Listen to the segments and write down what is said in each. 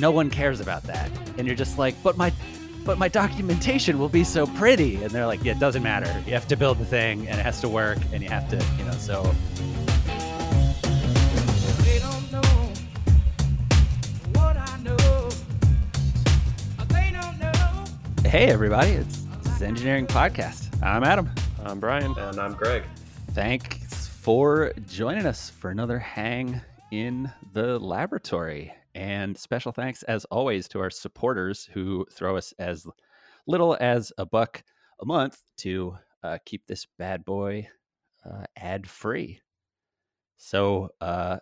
no one cares about that. And you're just like, but my but my documentation will be so pretty. And they're like, yeah, it doesn't matter. You have to build the thing and it has to work and you have to, you know, so They don't know what I know. They don't know. hey everybody, it's this is Engineering Podcast. I'm Adam. I'm Brian. And I'm Greg. Thanks for joining us for another hang in the laboratory. And special thanks, as always, to our supporters who throw us as little as a buck a month to uh, keep this bad boy uh, ad free. So, uh,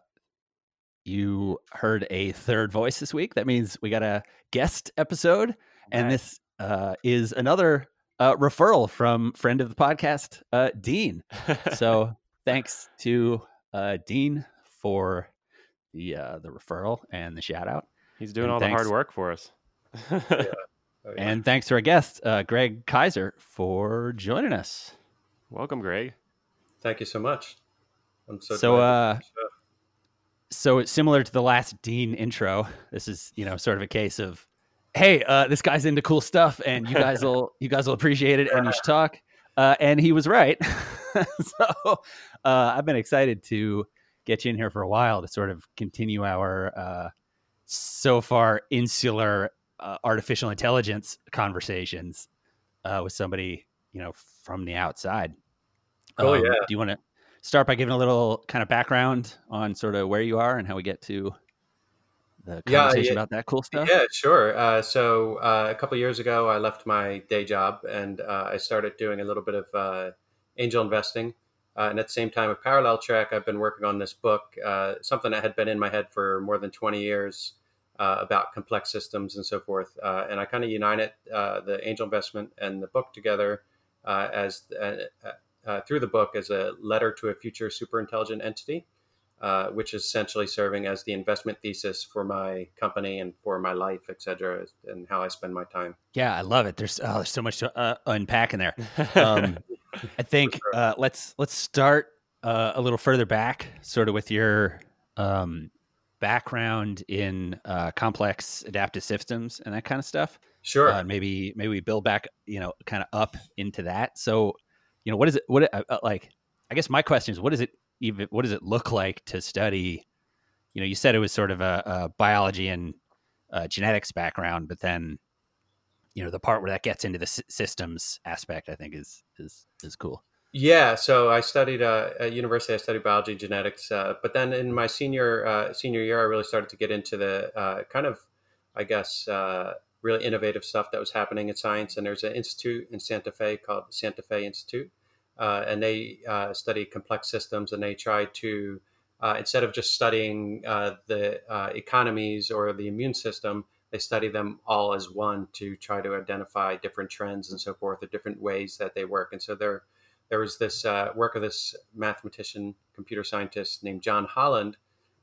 you heard a third voice this week. That means we got a guest episode, and this uh, is another uh, referral from friend of the podcast, uh, Dean. So thanks to uh, Dean for the uh, the referral and the shout out, he's doing and all the hard work for us. Oh, yeah. and thanks to our guest, uh, Greg Kaiser, for joining us. Welcome, Greg. thank you so much. I'm so So, glad uh, to be on the show. So it's similar to the last Dean intro. This is you know sort of a case of, hey, uh, this guy's into cool stuff, and you guys will you guys will appreciate it, and you should talk. Uh, and he was right. so uh, I've been excited to get you in here for a while to sort of continue our uh, so far insular uh, artificial intelligence conversations uh, with somebody you know from the outside. Oh, Um, yeah. Do you want to start by giving a little kind of background on sort of where you are and how we get to the conversation yeah. about that cool stuff? Yeah, sure. Uh, so uh, a couple years ago, I left my day job and uh, I started doing a little bit of uh, angel investing. Uh, and at the same time, a parallel track, I've been working on this book, uh, something that had been in my head for more than 20 years uh, about complex systems and so forth. Uh, and I kind of united uh, the angel investment and the book together uh, as uh, uh, through the book as a letter to a future super intelligent entity. Uh, which is essentially serving as the investment thesis for my company and for my life, et cetera, and how I spend my time. Yeah, I love it. There's oh, there's so much to uh, unpack in there. Um, I think uh, let's let's start uh, a little further back, sort of with your um, background in uh, complex adaptive systems and that kind of stuff. Sure. Uh, maybe maybe we build back, you know, kind of up into that. So, you know, what is it? What uh, uh, like? I guess my question is, what is it even? What does it look like to study? You know, you said it was sort of a, a biology and uh, genetics background, but then, you know, the part where that gets into the s- systems aspect, I think is is is cool. Yeah, so I studied uh, at university. I studied biology, genetics, uh, but then in my senior uh, senior year, I really started to get into the uh, kind of, I guess, uh, really innovative stuff that was happening in science. And there's an institute in Santa Fe called the Santa Fe Institute, uh, and they study complex systems, and they try to instead of just studying the economies or the immune system, they study them all as one to try to identify different trends and so forth, or different ways that they work. And so they're there was this uh, work of this mathematician, computer scientist named John Holland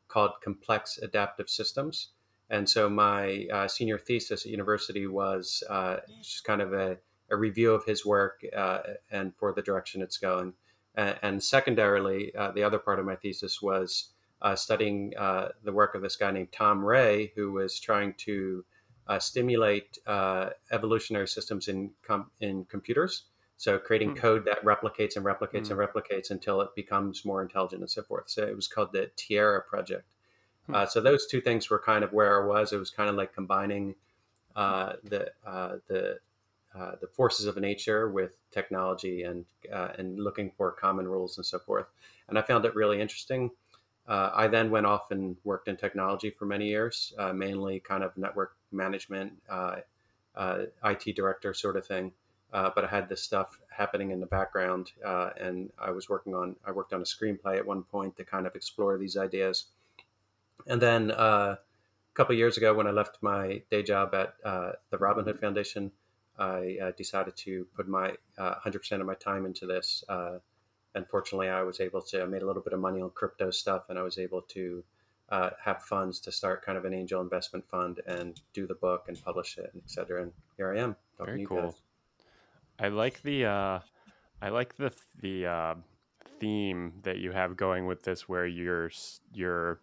called Complex Adaptive Systems. And so my uh, senior thesis at university was uh, just kind of a, a review of his work uh, and for the direction it's going. And, and secondarily, uh, the other part of my thesis was uh, studying uh, the work of this guy named Tom Ray, who was trying to uh, stimulate uh, evolutionary systems in com- in computers. So creating Hmm. code that replicates and replicates Hmm. and replicates until it becomes more intelligent and so forth. So it was called the Tierra project. Hmm. Uh, so those two things were kind of where I was. It was kind of like combining uh, the uh, the uh, the forces of nature with technology and uh, and looking for common rules and so forth. And I found it really interesting. Uh, I then went off and worked in technology for many years, uh, mainly kind of network management, uh, uh, IT director sort of thing. Uh, but I had this stuff happening in the background, uh, and I was working on. I worked on a screenplay at one point to kind of explore these ideas. And then a couple years ago, when I left my day job at the Robin Hood Foundation, I decided to put my uh, 100% of my time into this. Uh, and fortunately, I was able to. I made a little bit of money on crypto stuff, and I was able to uh, have funds to start kind of an angel investment fund and do the book and publish it, and et cetera. And here I am. Very you cool. guys. I like the uh, I like the the uh, theme that you have going with this, where you're you're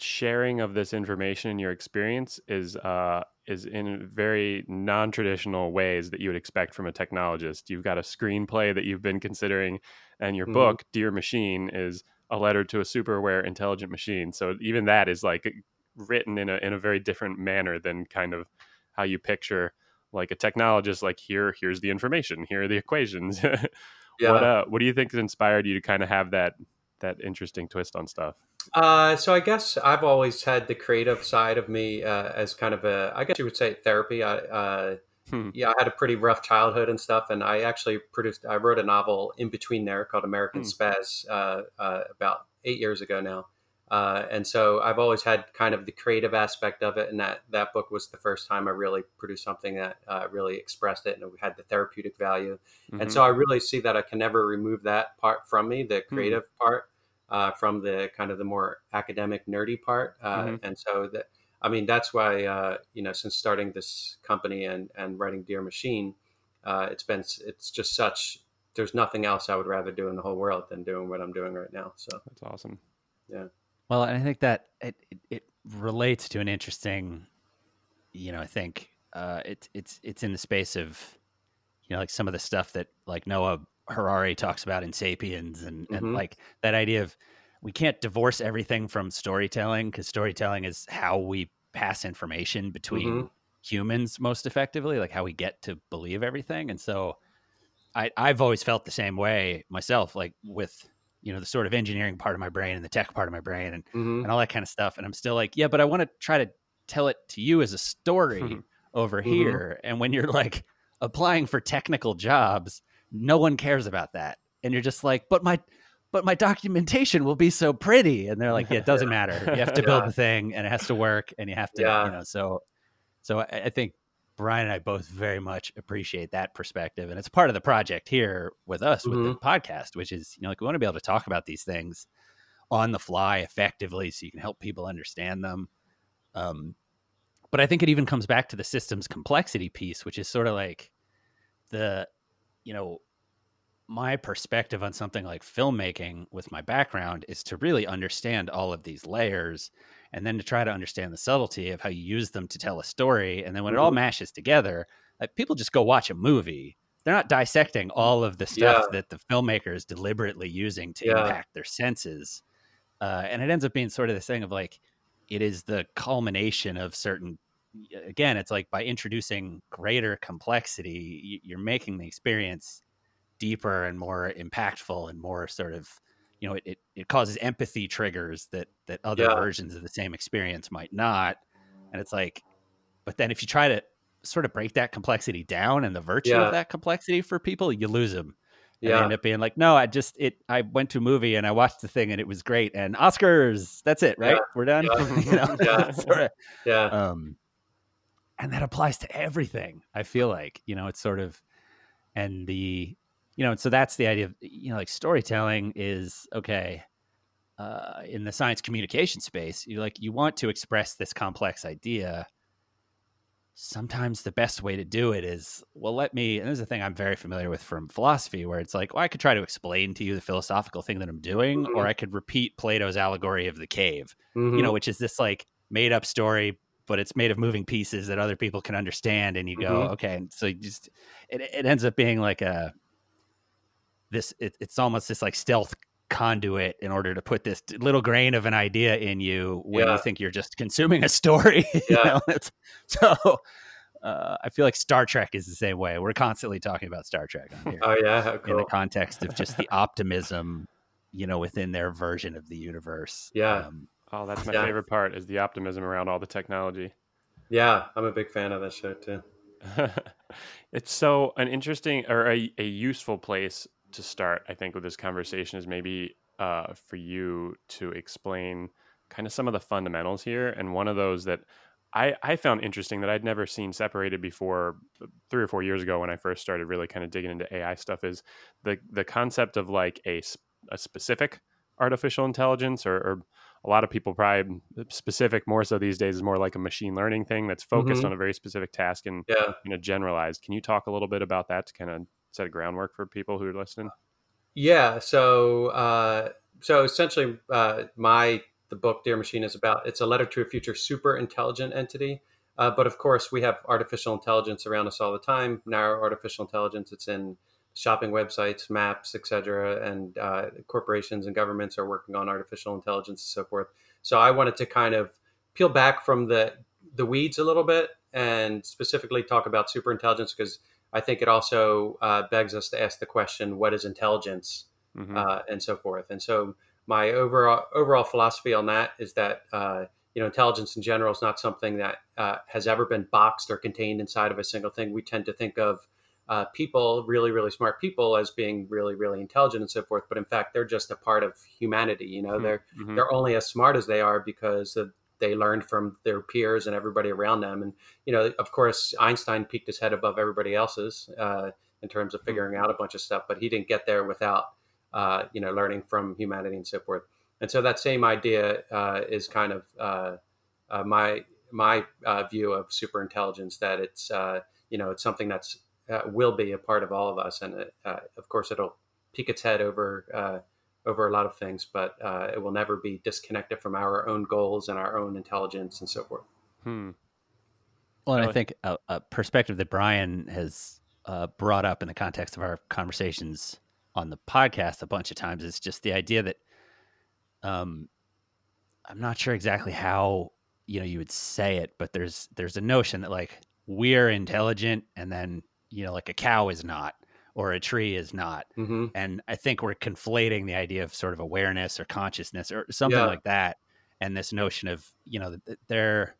sharing of this information and your experience is uh, is in very non-traditional ways that you would expect from a technologist. You've got a screenplay that you've been considering, and your Mhm. book, Dear Machine, is a letter to a super aware intelligent machine. So even that is like written in a in a very different manner than kind of how you picture like a technologist like here here's the information here are the equations Yeah. what uh what do you think has inspired you to kind of have that that interesting twist on stuff Uh, so I guess I've always had the creative side of me uh, as kind of a, I guess you would say therapy. I, uh, Hmm. yeah, I had a pretty rough childhood and stuff, and I actually produced, I wrote a novel in between there called American Hmm. Spaz uh, uh, about eight years ago now. Uh, and so I've always had kind of the creative aspect of it, and that that book was the first time I really produced something that uh, really expressed it and it had the therapeutic value. Mhm. And so I really see that I can never remove that part from me, the creative part, uh, from the kind of the more academic, nerdy part. Uh, Mhm. And so that, I mean, that's why, uh, you know, since starting this company and, and writing Dear Machine, uh, it's been, it's just such, there's nothing else I would rather do in the whole world than doing what I'm doing right now. So, that's awesome Well, and I think that it, it, it relates to an interesting, you know, I think uh, it's it's it's in the space of, you know, like some of the stuff that like Noah Harari talks about in *Sapiens* and and Mhm. like that idea of we can't divorce everything from storytelling because storytelling is how we pass information between Mhm. humans most effectively, like how we get to believe everything. And so, I I've always felt the same way myself, like with you know the sort of engineering part of my brain and the tech part of my brain and mhm. and all that kind of stuff. And I'm still like, yeah, but I want to try to tell it to you as a story over Mhm. here. And when you're like applying for technical jobs, no one cares about that. And you're just like, but my but my documentation will be so pretty. And they're like, yeah, it doesn't matter. You have to build Yeah. the thing and it has to work and you have to, Yeah. you know, so so I, I think Brian and I both very much appreciate that perspective. And it's part of the project here with us with the podcast, which is, you know, like we want to be able to talk about these things on the fly effectively so you can help people understand them. Um, but I think it even comes back to the systems complexity piece, which is sort of like the, you know, my perspective on something like filmmaking with my background is to really understand all of these layers and then to try to understand the subtlety of how you use them to tell a story. And then when it all Mhm. mashes together, like people just go watch a movie. They're not dissecting all of the stuff Yeah. that the filmmaker is deliberately using to Yeah. impact their senses. Uh, and it ends up being sort of this thing of like, it is the culmination of certain again it's like by introducing greater complexity you're making the experience deeper and more impactful and more sort of you know it, it, it causes empathy triggers that that other Yeah. versions of the same experience might not and it's like but then if you try to sort of break that complexity down and the virtue Yeah. of that complexity for people you lose them and Yeah. end up being like, no, I just it. I went to a movie and I watched the thing and it was great. And Oscars, that's it, right? Yeah. We're done. Yeah. you know, Yeah. sort of. Yeah. Um, and that applies to everything. I feel like you know, it's sort of, and the, you know, and so that's the idea of you know, like storytelling is okay. Uh, in the science communication space, you like you want to express this complex idea. Sometimes the best way to do it is well, let me. And this is a thing I'm very familiar with from philosophy, where it's like, well, I could try to explain to you the philosophical thing that I'm doing, or Mhm. I could repeat Plato's allegory of the cave Mhm. you know, which is this like made up story, but it's made of moving pieces that other people can understand. And you go, Mhm. okay. And so you just, it, it ends up being like a, this, it, it's almost this like stealth conduit in order to put this little grain of an idea in you when Yeah. you think you're just consuming a story. you know? It's- so uh, I feel like Star Trek is the same way. We're constantly talking about Star Trek on here Oh yeah. How in the context of just the optimism, you know, within their version of the universe. Yeah. Um, oh that's my Yeah. favorite part is the optimism around all the technology Yeah. I'm a big fan of that show too. it's so an interesting or a, a useful place to start i think with this conversation is maybe uh, for you to explain kind of some of the fundamentals here and one of those that I, I found interesting that I'd never seen separated before three or four years ago when I first started really kind of digging into AI stuff is the the concept of like a, a specific artificial intelligence or, or a lot of people probably specific more so these days is more like a machine learning thing that's focused Mhm. on a very specific task and Yeah. you know generalized can you talk a little bit about that to kind of set a groundwork for people who are listening Yeah. So, uh, so essentially, uh, my the book Dear Machine is about. It's a letter to a future super intelligent entity. Uh, but of course, we have artificial intelligence around us all the time. Now, artificial intelligence, it's in shopping websites, maps, etc., and uh, corporations and governments are working on artificial intelligence and so forth. So I wanted to kind of peel back from the the weeds a little bit and specifically talk about super intelligence because I think it also uh, begs us to ask the question, what is intelligence, mm-hmm. uh, and so forth. And so my overall overall philosophy on that is that uh, you know intelligence in general is not something that uh, has ever been boxed or contained inside of a single thing. We tend to think of uh, people, really, really smart people, as being really, really intelligent and so forth. But in fact, they're just a part of humanity. You know, mm-hmm. they're they're only as smart as they are because of, they learned from their peers and everybody around them. And you know, of course, Einstein peeked his head above everybody else's uh, in terms of mm-hmm. figuring out a bunch of stuff, but he didn't get there without uh, you know learning from humanity and so forth. And so that same idea uh, is kind of uh, uh, my my view of super intelligence that it's you know it's something that's uh, will be a part of all of us, and uh, of course, it'll peek its head over uh, over a lot of things, but uh, it will never be disconnected from our own goals and our own intelligence and so forth. Hmm. Well, and I think a, a, perspective that Brian has uh, brought up in the context of our conversations on the podcast a bunch of times is just the idea that um, I'm not sure exactly how you know you would say it, but there's there's a notion that like we're intelligent and then you know, like a cow is not or a tree is not. Mm-hmm. And I think we're conflating the idea of sort of awareness or consciousness or something yeah. like that. And this notion of, you know, they're,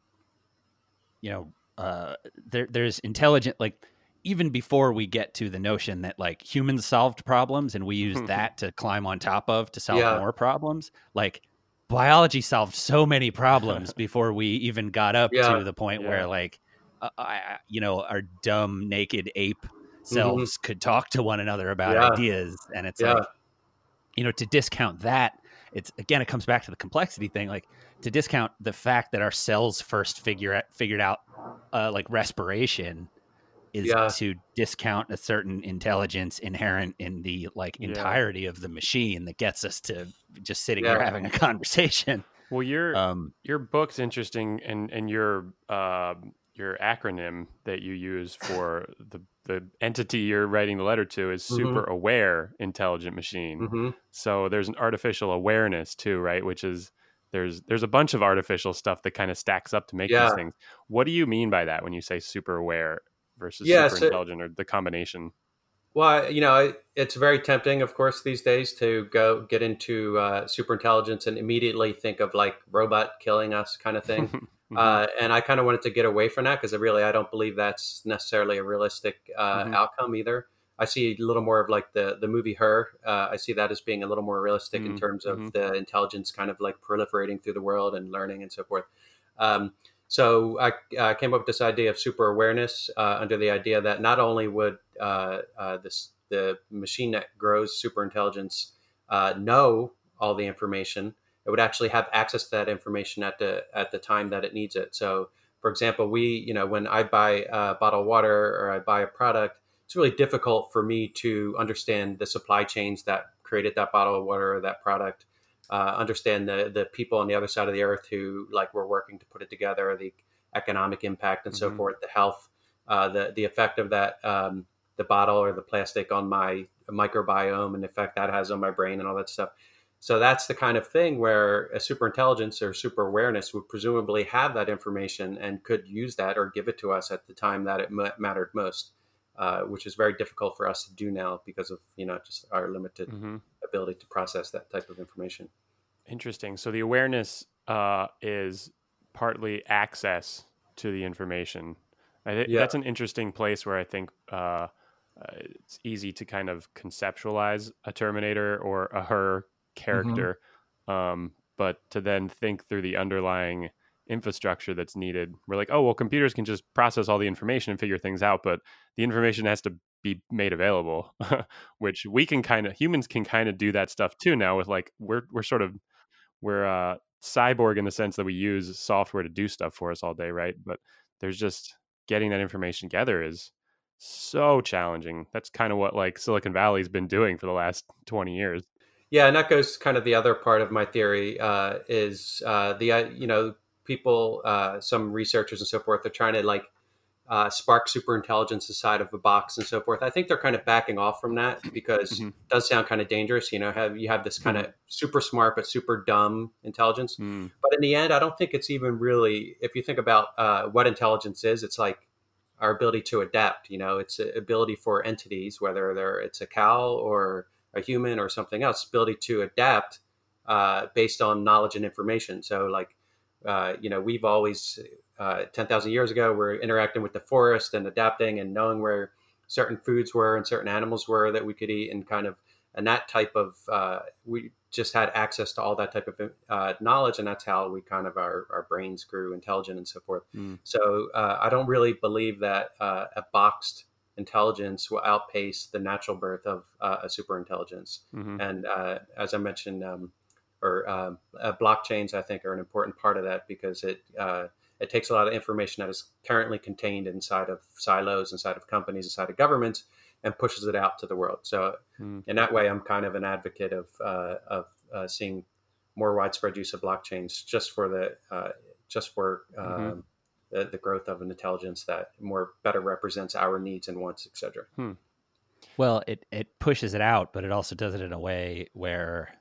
you know, uh, there, there's intelligent, like, even before we get to the notion that like humans solved problems and we use that to climb on top of to solve yeah. more problems, like biology solved so many problems before we even got up yeah. to the point where like uh, I, you know, our dumb naked ape mm-hmm. Selves mm-hmm. could talk to one another about yeah. ideas, and it's yeah. like, you know, to discount that, it's again, it comes back to the complexity thing. Like to discount the fact that our cells first figure out, figured out, uh, like respiration, is yeah. to discount a certain intelligence inherent in the like entirety yeah. of the machine that gets us to just sitting yeah. here having a conversation. Well, your um, your book's interesting, and and your uh, your acronym that you use for the the entity you're writing the letter to is mm-hmm. super aware intelligent machine. Mm-hmm. So there's an artificial awareness too, right? Which is there's there's a bunch of artificial stuff that kind of stacks up to make yeah. these things. What do you mean by that when you say super aware versus yeah, super so, intelligent or the combination? Well, you know, it's very tempting, of course, these days to go get into uh, super intelligence and immediately think of like robot killing us kind of thing. Mm-hmm. Uh, and I kind of wanted to get away from that because I really I don't believe that's necessarily a realistic uh, mm-hmm. outcome either. I see a little more of like the the movie Her. Uh, I see that as being a little more realistic mm-hmm. in terms of mm-hmm. the intelligence kind of like proliferating through the world and learning and so forth. Um, so I uh, came up with this idea of super awareness uh, under the idea that not only would uh, this the machine that grows super intelligence know all the information, it would actually have access to that information at the at the time that it needs it. So, for example, we you know when I buy a bottle of water or I buy a product, it's really difficult for me to understand the supply chains that created that bottle of water or that product. Uh, understand the the people on the other side of the earth who like were working to put it together, the economic impact and mm-hmm. so forth, the health, uh, the the effect of that um, the bottle or the plastic on my microbiome and the effect that has on my brain and all that stuff. So that's the kind of thing where a super intelligence or super awareness would presumably have that information and could use that or give it to us at the time that it mattered most, uh, which is very difficult for us to do now because of you know just our limited mm-hmm. ability to process that type of information. Interesting. So the awareness uh, is partly access to the information. I th- yeah. That's an interesting place where I think uh, uh, it's easy to kind of conceptualize a Terminator or a her. Character mm-hmm. um, but to then think through the underlying infrastructure that's needed. We're like oh well computers can just process all the information and figure things out but the information has to be made available which we can kind of humans can kind of do that stuff too now with like we're we're sort of we're uh cyborg in the sense that we use software to do stuff for us all day right? But there's just getting that information together is so challenging. That's kind of what like silicon valley's been doing for the last 20 years Yeah, and that goes kind of the other part of my theory uh, is uh, the uh, you know people, uh, some researchers and so forth, are trying to like uh, spark superintelligence inside of a box and so forth. I think they're kind of backing off from that because Mhm. it does sound kind of dangerous. You know, have you have this kind of super smart but super dumb intelligence. Mm, But in the end, I don't think it's even really. If you think about uh, what intelligence is, it's like our ability to adapt. You know, it's ability for entities, whether they're it's a cow or a human or something else, ability to adapt uh, based on knowledge and information. So, like, uh, you know, we've always uh, ten thousand years ago, we're interacting with the forest and adapting and knowing where certain foods were and certain animals were that we could eat, and kind of and that type of uh, we just had access to all that type of uh, knowledge, and that's how we kind of our, our brains grew intelligent and so forth. Mm. So uh, I don't really believe that uh, a boxed intelligence will outpace the natural birth of uh, a super intelligence. mhm. And uh, as I mentioned, um, or um, uh, blockchains, I think, are an important part of that because it uh, it takes a lot of information that is currently contained inside of silos, inside of companies, inside of governments, and pushes it out to the world. So Mm. in that way, I'm kind of an advocate of uh, of uh, seeing more widespread use of blockchains just for the uh, just for um, Mhm. The, the growth of an intelligence that more better represents our needs and wants, etc. Well, it it pushes it out, but it also does it in a way where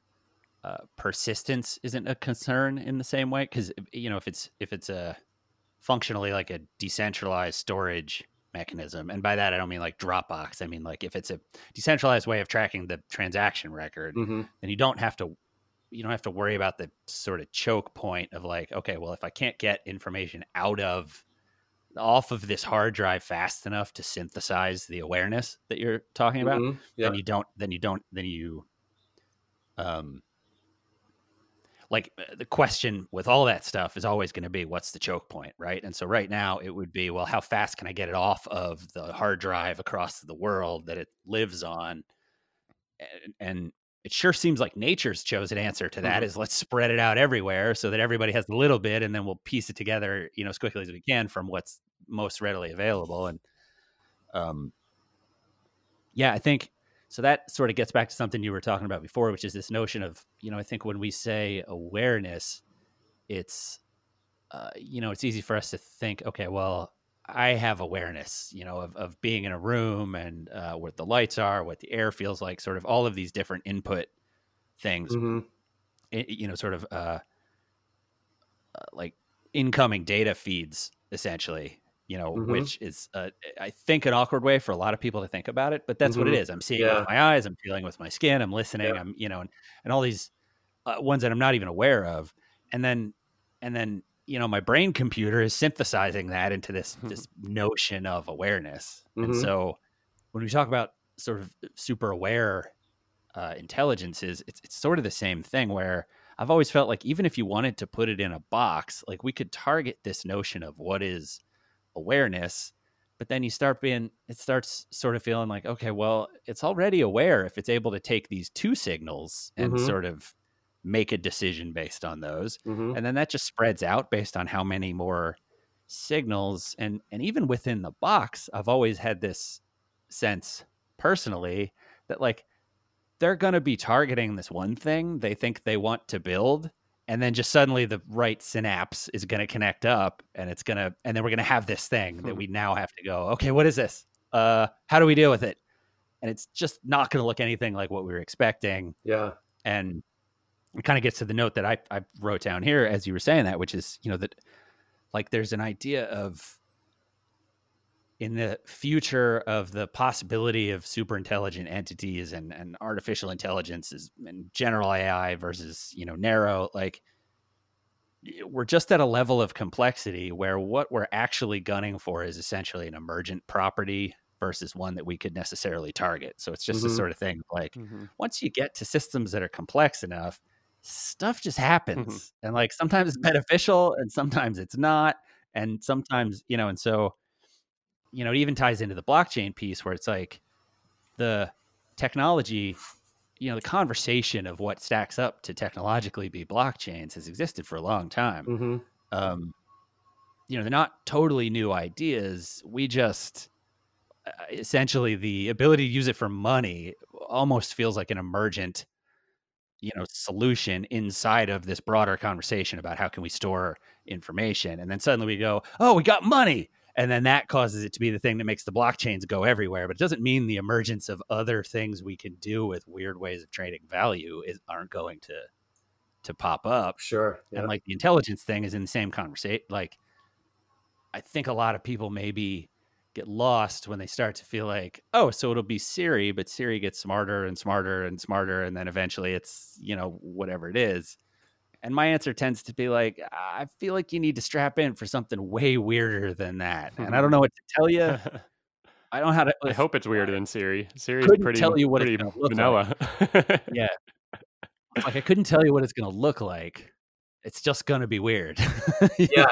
uh, persistence isn't a concern in the same way. Because you know, if it's if it's a functionally like a decentralized storage mechanism, and by that I don't mean like Dropbox. I mean like if it's a decentralized way of tracking the transaction record, Mm-hmm. then you don't have to you don't have to worry about the sort of choke point of like, okay, well, if I can't get information out of off of this hard drive fast enough to synthesize the awareness that you're talking about, Mm-hmm. Yeah. then you don't then you don't then you um like uh, the question with all that stuff is always going to be what's the choke point right and so right now it would be well how fast can i get it off of the hard drive across the world that it lives on and, and it sure seems like nature's chosen answer to that Mhm. is let's spread it out everywhere so that everybody has a little bit and then we'll piece it together you know as quickly as we can from what's most readily available and um yeah i think so that sort of gets back to something you were talking about before which is this notion of you know i think when we say awareness it's uh, you know it's easy for us to think okay well i have awareness you know of, of being in a room and uh, what the lights are what the air feels like sort of all of these different input things Mm-hmm. i- you know sort of uh, uh like incoming data feeds essentially you know Mhm. which is uh, i think an awkward way for a lot of people to think about it but that's what it Mhm. is i'm seeing it Yeah. with my eyes i'm feeling with my skin i'm listening Yeah. i'm you know and, and all these uh, ones that i'm not even aware of and then and then you know my brain computer is synthesizing that into this this notion of awareness and Mhm. so when we talk about sort of super aware uh, intelligences it's, it's sort of the same thing where i've always felt like even if you wanted to put it in a box like we could target this notion of what is awareness but then you start being it starts sort of feeling like okay well it's already aware if it's able to take these two signals and Mhm. sort of make a decision based on those Mm-hmm. and then that just spreads out based on how many more signals and and even within the box i've always had this sense personally that like they're going to be targeting this one thing they think they want to build and then just suddenly the right synapse is going to connect up and it's going to and then we're going to have this thing that Hmm. we now have to go okay what is this uh how do we deal with it and it's just not going to look anything like what we were expecting Yeah. and it kind of gets to the note that I, I wrote down here as you were saying that, which is, you know, that like there's an idea of in the future of the possibility of super intelligent entities and, and artificial intelligences and general AI versus, you know, narrow, like we're just at a level of complexity where what we're actually gunning for is essentially an emergent property versus one that we could necessarily target. So it's just the Mhm. sort of thing like Mhm. once you get to systems that are complex enough, stuff just happens. And like sometimes it's beneficial and sometimes it's not. And sometimes, you know, and so, you know, it even ties into the blockchain piece where it's like the technology, you know, the conversation of what stacks up to technologically be blockchains has existed for a long time. Mm-hmm. Um, you know, they're not totally new ideas. We just uh, essentially the ability to use it for money almost feels like an emergent you know solution inside of this broader conversation about how can we store information and then suddenly we go oh we got money and then that causes it to be the thing that makes the blockchains go everywhere but it doesn't mean the emergence of other things we can do with weird ways of trading value is, aren't going to to pop up Sure. Yeah. and like the intelligence thing is in the same conversation like i think a lot of people maybe get lost when they start to feel like oh so it'll be siri but siri gets smarter and smarter and smarter and then eventually it's you know whatever it is and my answer tends to be like i feel like you need to strap in for something way weirder than that and i don't know what to tell you i don't know how to I hope it's weirder than Siri. Siri's couldn't pretty, tell you what it's pretty look like. vanilla. yeah like i couldn't tell you what it's going to look like it's just going to be weird yeah.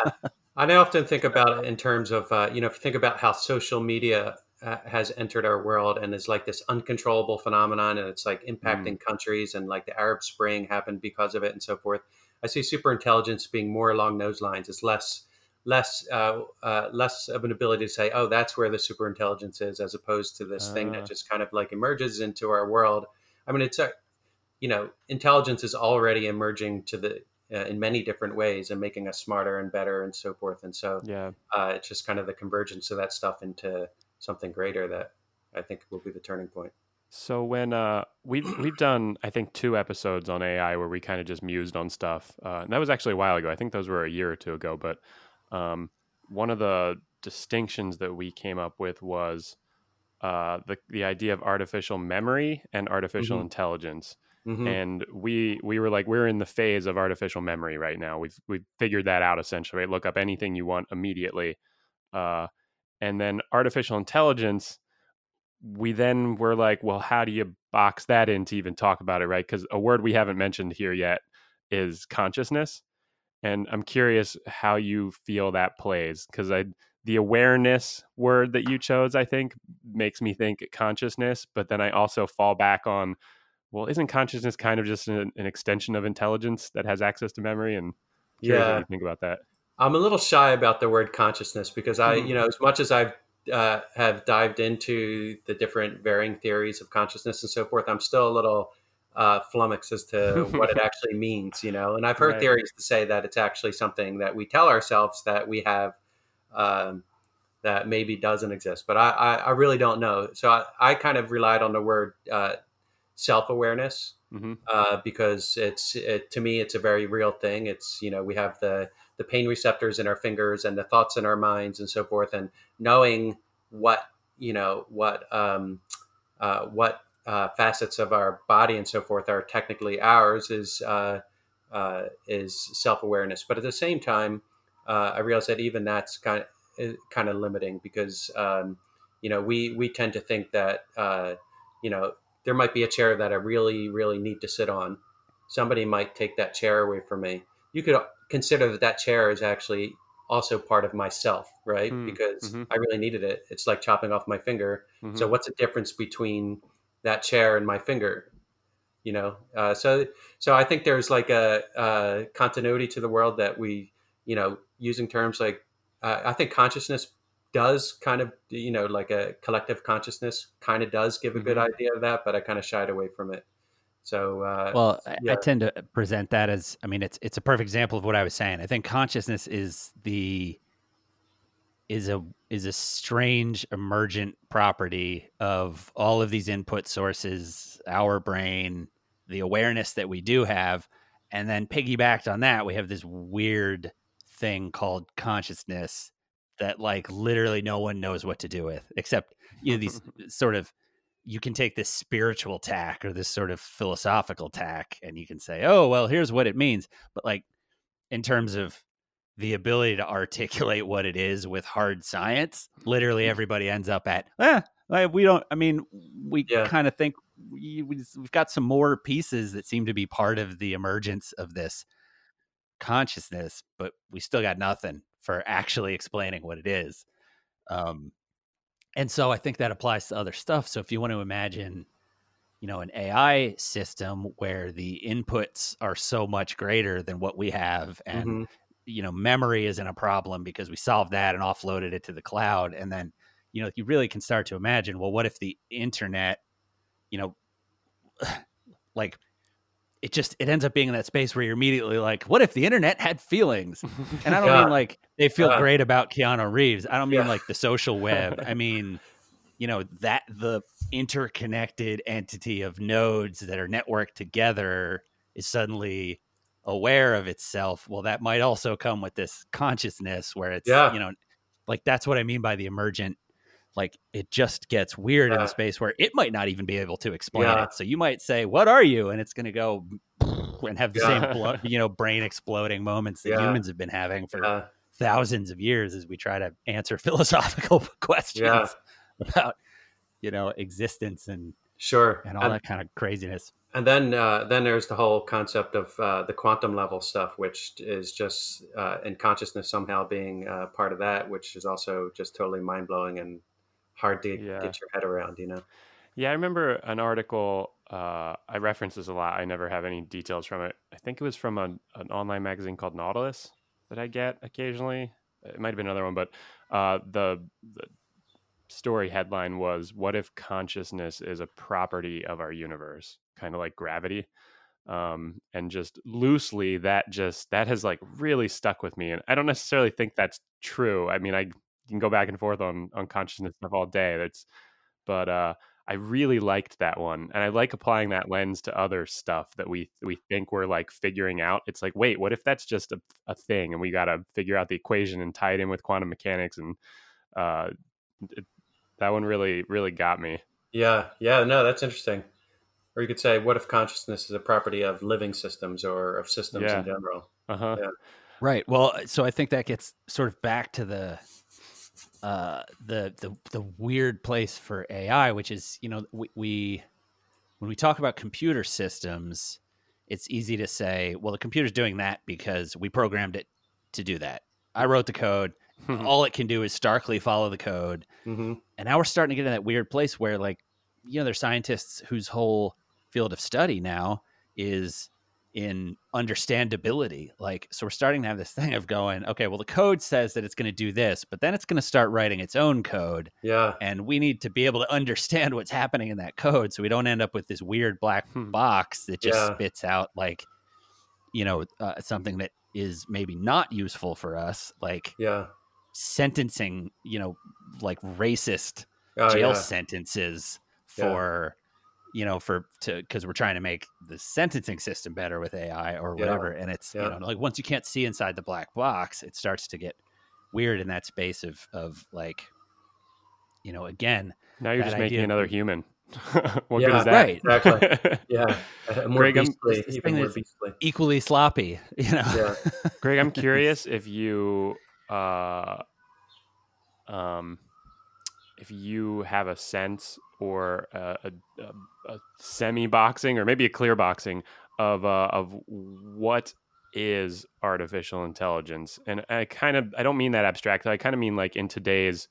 And I often think about it in terms of, uh, you know, if you think about how social media uh, has entered our world and is like this uncontrollable phenomenon and it's like impacting countries and like the Arab Spring happened because of it and so forth. I see super intelligence being more along those lines. It's less, less, uh, uh, less of an ability to say, oh, that's where the super intelligence is, as opposed to this thing Ah. that just kind of like emerges into our world. I mean, it's a, you know, intelligence is already emerging to the uh, in many different ways and making us smarter and better and so forth. And so yeah. uh, it's just kind of the convergence of that stuff into something greater that I think will be the turning point. So when uh, we've we've done I think two episodes on AI where we kind of just mused on stuff. Uh, and that was actually a while ago. I think those were a year or two ago. But um, one of the distinctions that we came up with was uh, the the idea of artificial memory and artificial Mhm. intelligence. Mhm. And we we were like we're in the phase of artificial memory right now. We've we've figured that out essentially. Right? Look up anything you want immediately, uh, and then artificial intelligence we then were like, well, how do you box that in to even talk about it, right? Because a word we haven't mentioned here yet is consciousness, and I'm curious how you feel that plays because I the awareness word that you chose, I think, makes me think consciousness, but then I also fall back on, well, isn't consciousness kind of just an, an extension of intelligence that has access to memory? And Yeah. you think about that. I'm a little shy about the word consciousness because I, Mhm. you know, as much as I've uh, have dived into the different varying theories of consciousness and so forth, I'm still a little uh, flummoxed as to what it actually means, you know. And I've heard Right. theories to say that it's actually something that we tell ourselves that we have um, that maybe doesn't exist, but I, I, I really don't know. So I, I kind of relied on the word uh, self awareness hmm uh, because it's it, to me it's a very real thing. It's you know we have the the pain receptors in our fingers and the thoughts in our minds and so forth, and knowing what you know what um, uh, what uh, facets of our body and so forth are technically ours is uh, uh, is self awareness. But at the same time, uh, I realize that even that's kind of kind of limiting because um, you know we we tend to think that uh, you know there might be a chair that I really, really need to sit on. Somebody might take that chair away from me. You could consider that that chair is actually also part of myself, right? Hmm, Because mhm. I really needed it. It's like chopping off my finger. Mm-hmm. So what's the difference between that chair and my finger? You know, uh, so so I think there's like a, a continuity to the world that we, you know, using terms like uh, I think consciousness does kind of you know like a collective consciousness kind of does give a good Mhm. idea of that but i kind of shied away from it so uh Well, I, yeah. I tend to present that as I mean it's it's a perfect example of what I was saying. I think consciousness is the is a is a strange emergent property of all of these input sources, our brain, the awareness that we do have, and then piggybacked on that, we have this weird thing called consciousness that like literally no one knows what to do with except you know these sort of you can take this spiritual tack or this sort of philosophical tack and you can say oh well here's what it means. But like in terms of the ability to articulate what it is with hard science literally everybody ends up at eh, we don't i mean we Yeah. kind of think we- we've got some more pieces that seem to be part of the emergence of this consciousness but we still got nothing for actually explaining what it is um, and so I think that applies to other stuff. So if you want to imagine, you know, an AI system where the inputs are so much greater than what we have, and Mhm. you know, memory isn't a problem because we solved that and offloaded it to the cloud, and then you know, you really can start to imagine, well, what if the internet, you know, like it just it ends up being in that space where you're immediately like, what if the internet had feelings? And I don't Yeah. mean like they feel Yeah. great about Keanu Reeves. I don't mean Yeah. like the social web. I mean, you know, that the interconnected entity of nodes that are networked together is suddenly aware of itself. Well, that might also come with this consciousness where it's, Yeah. you know, like that's what I mean by the emergent. Like it just gets weird in a space where it might not even be able to explain Yeah. it. So you might say, "What are you?" and it's going to go and have the Yeah. same, blo- you know, brain exploding moments that Yeah. humans have been having for thousands of years as we try to answer philosophical questions about, you know, existence and Sure. and all And- that kind of craziness. And then uh, then there's the whole concept of uh, the quantum level stuff, which is just uh, and consciousness somehow being uh, part of that, which is also just totally mind blowing and hard to Yeah. get your head around. You know? Yeah, I remember an article. Uh, I reference this a lot. I never have any details from it. I think it was from an, an online magazine called Nautilus that I get occasionally. It might have been another one, but uh, the, the story headline was "What if consciousness is a property of our universe, kind of like gravity?" Um, and just loosely, that just that has like really stuck with me. And I don't necessarily think that's true. I mean, I can go back and forth on on consciousness stuff all day. That's, but uh, I really liked that one, and I like applying that lens to other stuff that we we think we're like figuring out. It's like, wait, what if that's just a, a thing, and we got to figure out the equation and tie it in with quantum mechanics, and uh, it, that one really really got me. Yeah. Yeah. No, that's interesting. Or you could say, what if consciousness is a property of living systems or of systems Yeah. in general? Uh huh. Yeah. Right. Well, so I think that gets sort of back to the uh the the the weird place for AI, which is, you know, we, we when we talk about computer systems, it's easy to say, well, the computer's doing that because we programmed it to do that. I wrote the code. All it can do is starkly follow the code. hmm And now we're starting to get in that weird place where, like, you know, there's scientists whose whole field of study now is in understandability. Like, so we're starting to have this thing of going, okay, well, the code says that it's going to do this, but then it's going to start writing its own code. Yeah. And we need to be able to understand what's happening in that code so we don't end up with this weird black Hmm. box that just Yeah. spits out, like, you know, uh, something that is maybe not useful for us, like Yeah. sentencing, you know, like racist Oh, jail yeah. sentences for you know for to because we're trying to make the sentencing system better with ai or Yeah. whatever and it's Yeah. you know like once you can't see inside the black box it starts to get weird in that space of of like you know again Now you're just making idea- another human. what Yeah, good is that? right. Exactly. Yeah. More Greg, beastly, this- this even thing more is- beastly. equally sloppy you know Yeah. Greg, I'm curious if you, uh, um, if you have a sense or a, a, a, semi boxing or maybe a clear boxing of uh, of what is artificial intelligence, and I kind of I don't mean that abstract. I kind of mean like in today's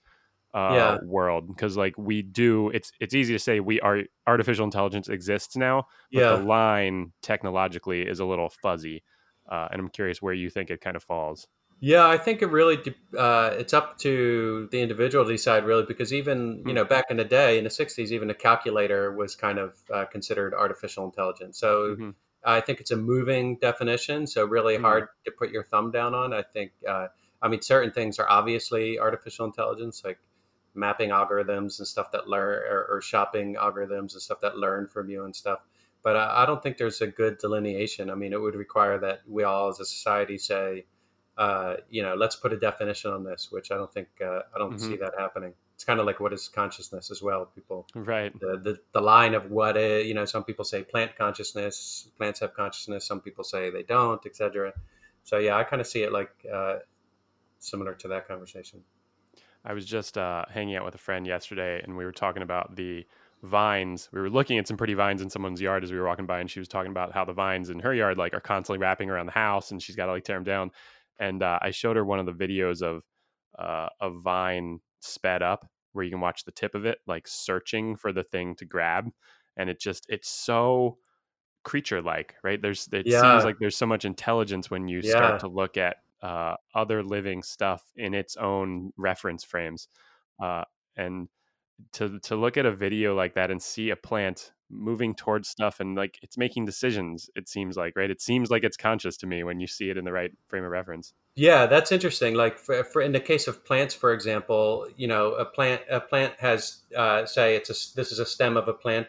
uh, Yeah. world because like we do it's it's easy to say we are artificial intelligence exists now but Yeah. the line technologically is a little fuzzy uh, and i'm curious where you think it kind of falls Yeah, I think it really uh, it's up to the individual to decide really because even you Hmm. know back in the day in the '60s, even a calculator was kind of uh, considered artificial intelligence. So Mhm. I think it's a moving definition, so really Mhm. hard to put your thumb down on. I think uh, I mean certain things are obviously artificial intelligence, like mapping algorithms and stuff that learn or, or shopping algorithms and stuff that learn from you and stuff. But I, I don't think there's a good delineation. I mean, it would require that we all as a society say uh, you know, let's put a definition on this, which I don't think uh, I don't Mhm. see that happening. It's kind of like what is consciousness as well. People, right the, the the line of what is, you know, some people say plant consciousness, plants have consciousness. Some people say they don't, etc. So yeah, I kind of see it like uh, similar to that conversation. i was just uh, hanging out with a friend yesterday and we were talking about the vines we were looking at some pretty vines in someone's yard as we were walking by and she was talking about how the vines in her yard like are constantly wrapping around the house and she's got to like tear them down and uh, i showed her one of the videos of uh, a vine sped up where you can watch the tip of it like searching for the thing to grab and it just it's so creature like right there's it Yeah. seems like there's so much intelligence when you Yeah. start to look at uh, other living stuff in its own reference frames uh, and to to look at a video like that and see a plant moving towards stuff and like it's making decisions it seems like right it seems like it's conscious to me when you see it in the right frame of reference Yeah, that's interesting. Like for, for in the case of plants, for example, you know, a plant a plant has uh, say it's a this is a stem of a plant.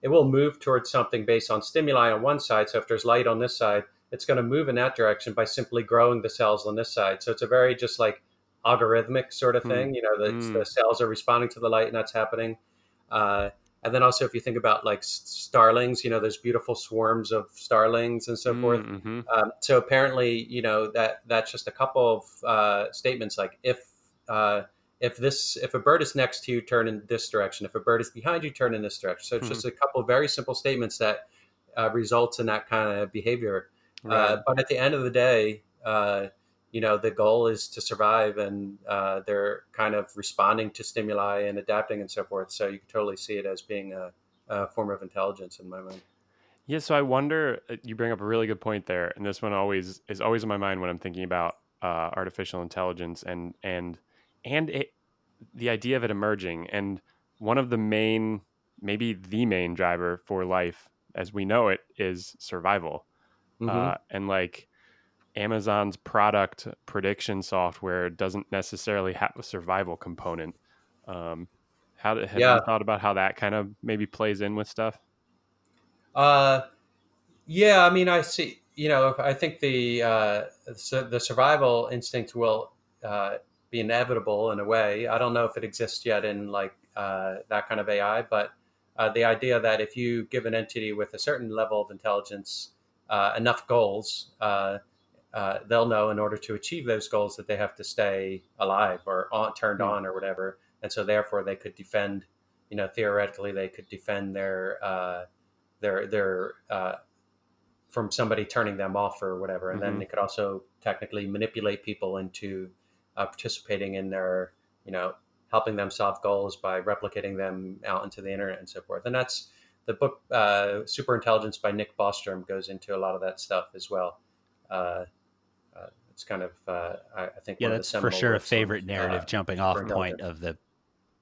It will move towards something based on stimuli on one side. So if there's light on this side, it's going to move in that direction by simply growing the cells on this side. So it's a very just like algorithmic sort of Hmm. thing. You know, the, Mm. the cells are responding to the light, and that's happening. Uh, and then also, if you think about like starlings, you know, there's beautiful swarms of starlings and so forth. hmm Um, so apparently, you know that that's just a couple of uh, statements like if uh, if this if a bird is next to you, turn in this direction. If a bird is behind you, turn in this direction. So it's Mhm. just a couple of very simple statements that uh, results in that kind of behavior. right. Uh, but at the end of the day, uh, you know, the goal is to survive, and uh, they're kind of responding to stimuli and adapting and so forth. So you can totally see it as being a, a form of intelligence in my mind. Yeah, so I wonder. uh, You bring up a really good point there, and this one always is always in my mind when I'm thinking about uh, artificial intelligence and and and it, the idea of it emerging. And one of the main, maybe the main driver for life as we know it is survival. Mhm. Uh, and like Amazon's product prediction software doesn't necessarily have a survival component. Um, how have Yeah. you thought about how that kind of maybe plays in with stuff? Uh, yeah, I mean, I see. You know, I think the uh, the survival instinct will uh, be inevitable in a way. I don't know if it exists yet in like uh, that kind of AI, but uh, the idea that if you give an entity with a certain level of intelligence uh, enough goals, uh, they'll know in order to achieve those goals that they have to stay alive or on, turned Hmm. on or whatever, and so therefore they could defend. You know, theoretically, they could defend their uh, their their uh, from somebody turning them off or whatever, and then Mhm. they could also technically manipulate people into uh, participating in their you know helping them solve goals by replicating them out into the internet and so forth. And that's the book uh, Super Intelligence by Nick Bostrom goes into a lot of that stuff as well. Uh, it's kind of uh, I, I think Yeah, one of the that's for sure a works of, favorite narrative uh, jumping off point of the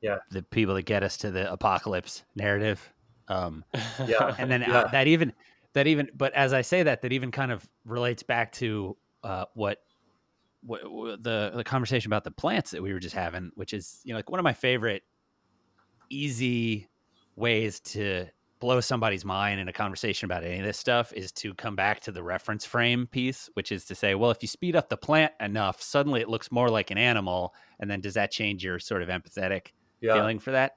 Yeah. the people that get us to the apocalypse narrative. Um, Yeah. and then uh, that even that even but as I say that that even kind of relates back to uh, what what, what the the conversation about the plants that we were just having, which is you know like one of my favorite easy ways to blow somebody's mind in a conversation about any of this stuff is to come back to the reference frame piece, which is to say, well, if you speed up the plant enough, suddenly it looks more like an animal, and then does that change your sort of empathetic yeah. feeling for that.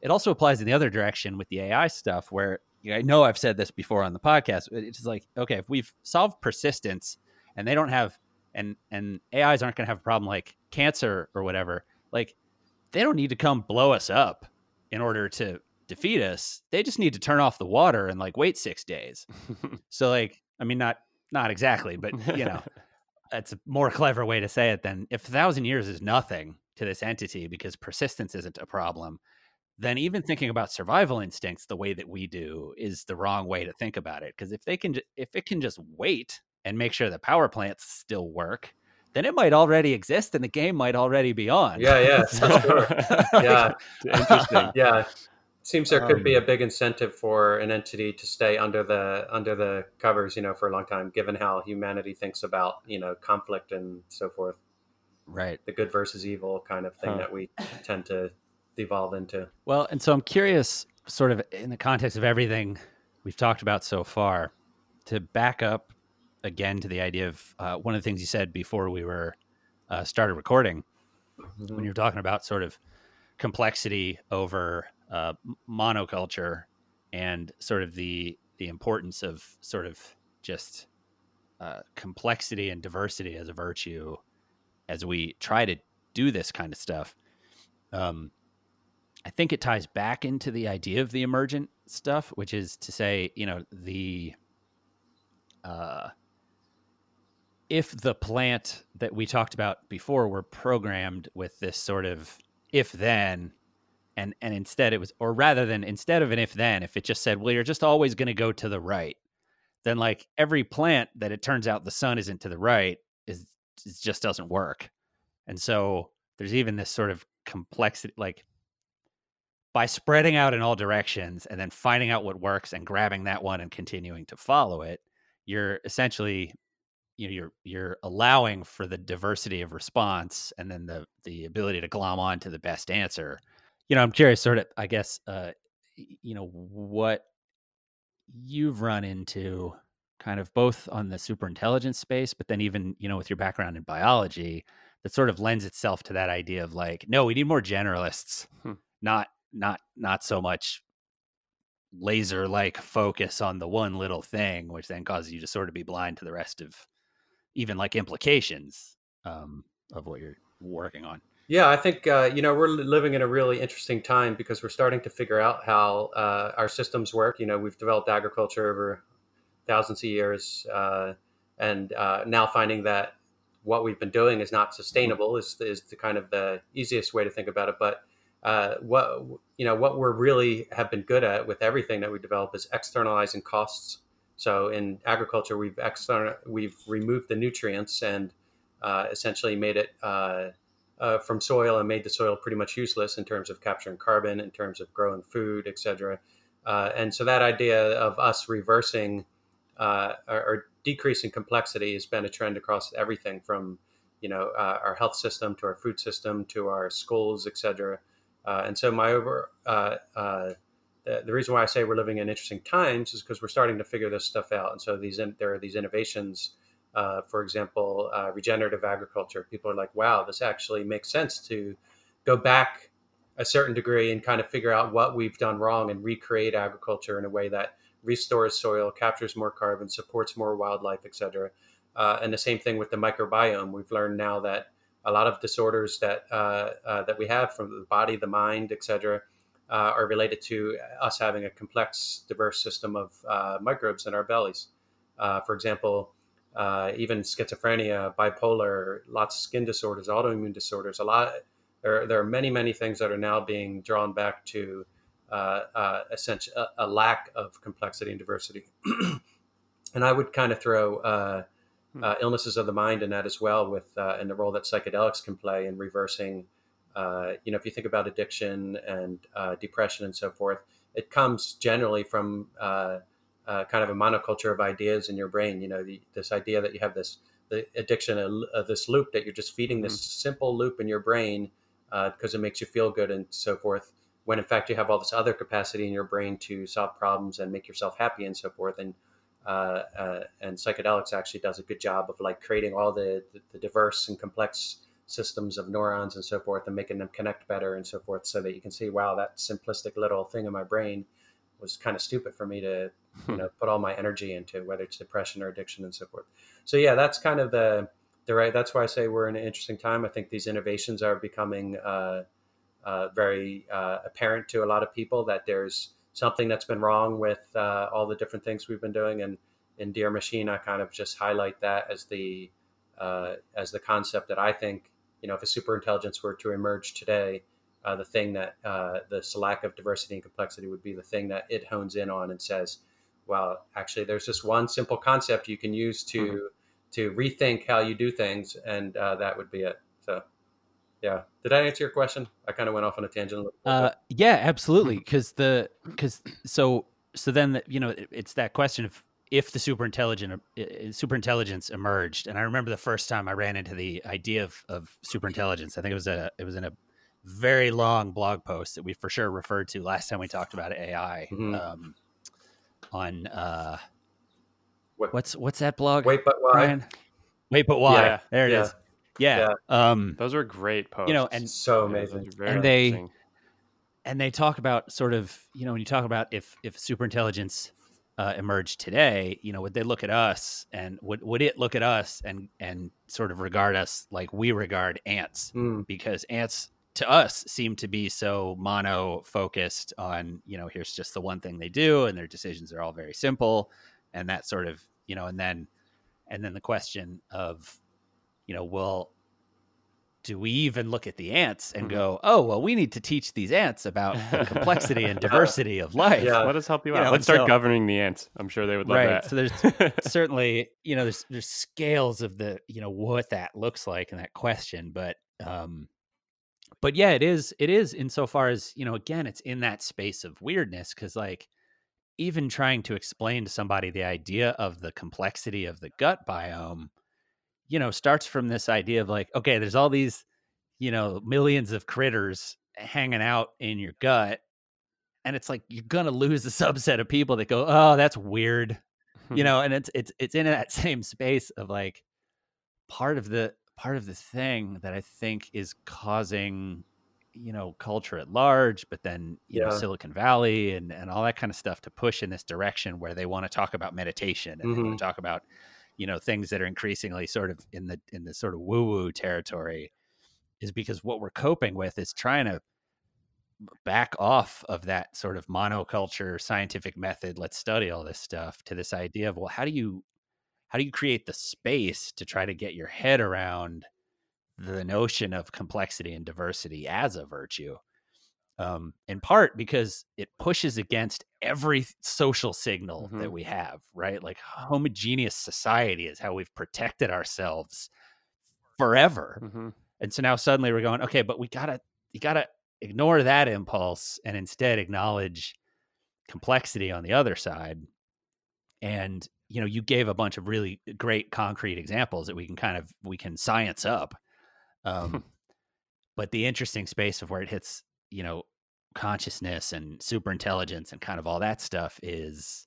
It also applies in the other direction with the AI stuff, where you know, I know I've said this before on the podcast. but It's like, okay, if we've solved persistence and they don't have, and and AIs aren't going to have a problem like cancer or whatever, like they don't need to come blow us up in order to defeat us. They just need to turn off the water and like wait six days. So like, I mean, not not exactly, but you know, that's a more clever way to say it than if a thousand years is nothing to this entity because persistence isn't a problem, then even thinking about survival instincts the way that we do is the wrong way to think about it. Because if they can, if it can just wait and make sure the power plants still work, then it might already exist and the game might already be on. Yeah, yeah, for sure. Yeah. Interesting. yeah seems there could be Um, a big incentive for an entity to stay under the under the covers you know for a long time given how humanity thinks about you know conflict and so forth right. the good versus evil kind of thing Huh. that we tend to devolve into Well, and so I'm curious, sort of in the context of everything we've talked about so far, to back up again to the idea of uh, one of the things you said before we were uh, started recording, when you were talking about sort of complexity over uh, monoculture and sort of the the importance of sort of just uh, complexity and diversity as a virtue as we try to do this kind of stuff. Um, I think it ties back into the idea of the emergent stuff, which is to say, you know, the uh, if the plant that we talked about before were programmed with this sort of if then and and instead it was or rather than instead of an if then if it just said well you're just always going to go to the right then like every plant that it turns out the sun isn't to the right is, is just doesn't work. And so there's even this sort of complexity like by spreading out in all directions and then finding out what works and grabbing that one and continuing to follow it, you're essentially you know you're you're allowing for the diversity of response and then the the ability to glom on to the best answer you know i'm curious sort of i guess uh you know what you've run into kind of both on the super intelligence space but then even you know with your background in biology that sort of lends itself to that idea of like no we need more generalists hmm. not not not so much laser like focus on the one little thing which then causes you to sort of be blind to the rest of even like implications um, of what you're working on. Yeah, I think uh, you know we're living in a really interesting time because we're starting to figure out how uh, our systems work. You know, we've developed agriculture over thousands of years, uh, and uh, now finding that what we've been doing is not sustainable is is the kind of the easiest way to think about it. But uh, what you know, what we're really have been good at with everything that we develop is externalizing costs so in agriculture, we've external, we've removed the nutrients and uh, essentially made it uh, uh, from soil and made the soil pretty much useless in terms of capturing carbon, in terms of growing food, etc. Uh, and so that idea of us reversing uh, or, or, decreasing complexity has been a trend across everything from you know uh, our health system to our food system to our schools, etc. and so my over the, reason why I say we're living in interesting times is because we're starting to figure this stuff out. And so these there are these innovations. Uh, for example, uh, regenerative agriculture. People are like, "Wow, this actually makes sense to go back a certain degree and kind of figure out what we've done wrong and recreate agriculture in a way that restores soil, captures more carbon, supports more wildlife, etc." Uh, and the same thing with the microbiome. We've learned now that a lot of disorders that uh, uh, that we have from the body, the mind, etc uh, are related to us having a complex, diverse system of microbes in our bellies. For example, uh, even schizophrenia, bipolar, lots of skin disorders, autoimmune disorders. A lot. There, there are many, many things that are now being drawn back to uh, uh, essentially a, a, lack of complexity and diversity. and I would kind of throw hmm. illnesses of the mind in that as well, with and the role that psychedelics can play in reversing uh, you know, if you think about addiction and uh, depression and so forth, it comes generally from uh, uh kind of a monoculture of ideas in your brain. You know, the, this idea that you have this the addiction of this loop that you're just feeding this mm-hmm. simple loop in your brain because uh, it makes you feel good and so forth. When in fact you have all this other capacity in your brain to solve problems and make yourself happy and so forth. And and psychedelics actually does a good job of like creating all the, the, the diverse and complex systems of neurons and so forth and making them connect better and so forth so that you can see wow that simplistic little thing in my brain was kind of stupid for me to you hmm. know put all my energy into whether it's depression or addiction and so forth. So yeah that's kind of the the right that's why i say we're in an interesting time. I think these innovations are becoming uh, uh, very uh, apparent to a lot of people that there's something that's been wrong with uh, all the different things we've been doing. And in dear machine i kind of just highlight that as the uh, as the concept that i think you know, if a super intelligence were to emerge today, the thing that uh, the lack of diversity and complexity would be the thing that it hones in on and says, well, actually, there's just one simple concept you can use to mm-hmm. to rethink how you do things, and uh, that would be it. So, yeah, did I answer your question? I kind of went off on a tangent. A uh, yeah, absolutely. Because the because so so then the, you know it, it's that question of if the super intelligent super intelligence emerged and i remember the first time i ran into the idea of, of super intelligence i think it was a it was in a very long blog post that we for sure referred to last time we talked about ai mm-hmm. um, on uh, what? what's what's that blog wait but why Brian? wait but why yeah. there it yeah. is. yeah. yeah. Um, those are great posts you know and so amazing and they and they talk about sort of you know when you talk about if if super intelligence uh, emerge today, you know, would they look at us and would would it look at us and and sort of regard us like we regard ants? Mm. Because ants to us seem to be so mono focused on, you know, here's just the one thing they do and their decisions are all very simple and that sort of, you know, and then and then the question of, you know, will do we even look at the ants and mm-hmm. go, oh, well, we need to teach these ants about the complexity and diversity of life? Yeah, let us help you, you out. Know, Let's start so, governing the ants. I'm sure they would love right, that. So there's certainly, you know, there's there's scales of the, you know, what that looks like and that question, but um, but yeah, it is. It is insofar as you know. Again, it's in that space of weirdness because, like, even trying to explain to somebody the idea of the complexity of the gut biome, you know, starts from this idea of like, okay, there's all these, you know, millions of critters hanging out in your gut, and it's like you're gonna lose a subset of people that go, oh, that's weird, you hmm. know, and it's it's it's in that same space of like part of the part of the thing that I think is causing you know culture at large but then you know silicon valley and and all that kind of stuff to push in this direction where they want to talk about meditation and they Mhm. want to talk about you know things that are increasingly sort of in the in the sort of woo woo territory is because what we're coping with is trying to back off of that sort of monoculture scientific method let's study all this stuff to this idea of well how do you how do you create the space to try to get your head around the notion of complexity and diversity as a virtue um, in part because it pushes against every social signal that Mhm. we have right like homogeneous society is how we've protected ourselves forever Mhm. and so now suddenly we're going, okay, but we gotta you gotta ignore that impulse and instead acknowledge complexity on the other side. And you know, you gave a bunch of really great concrete examples that we can kind of we can science up. Um, but the interesting space of where it hits, you know, consciousness and super intelligence and kind of all that stuff is,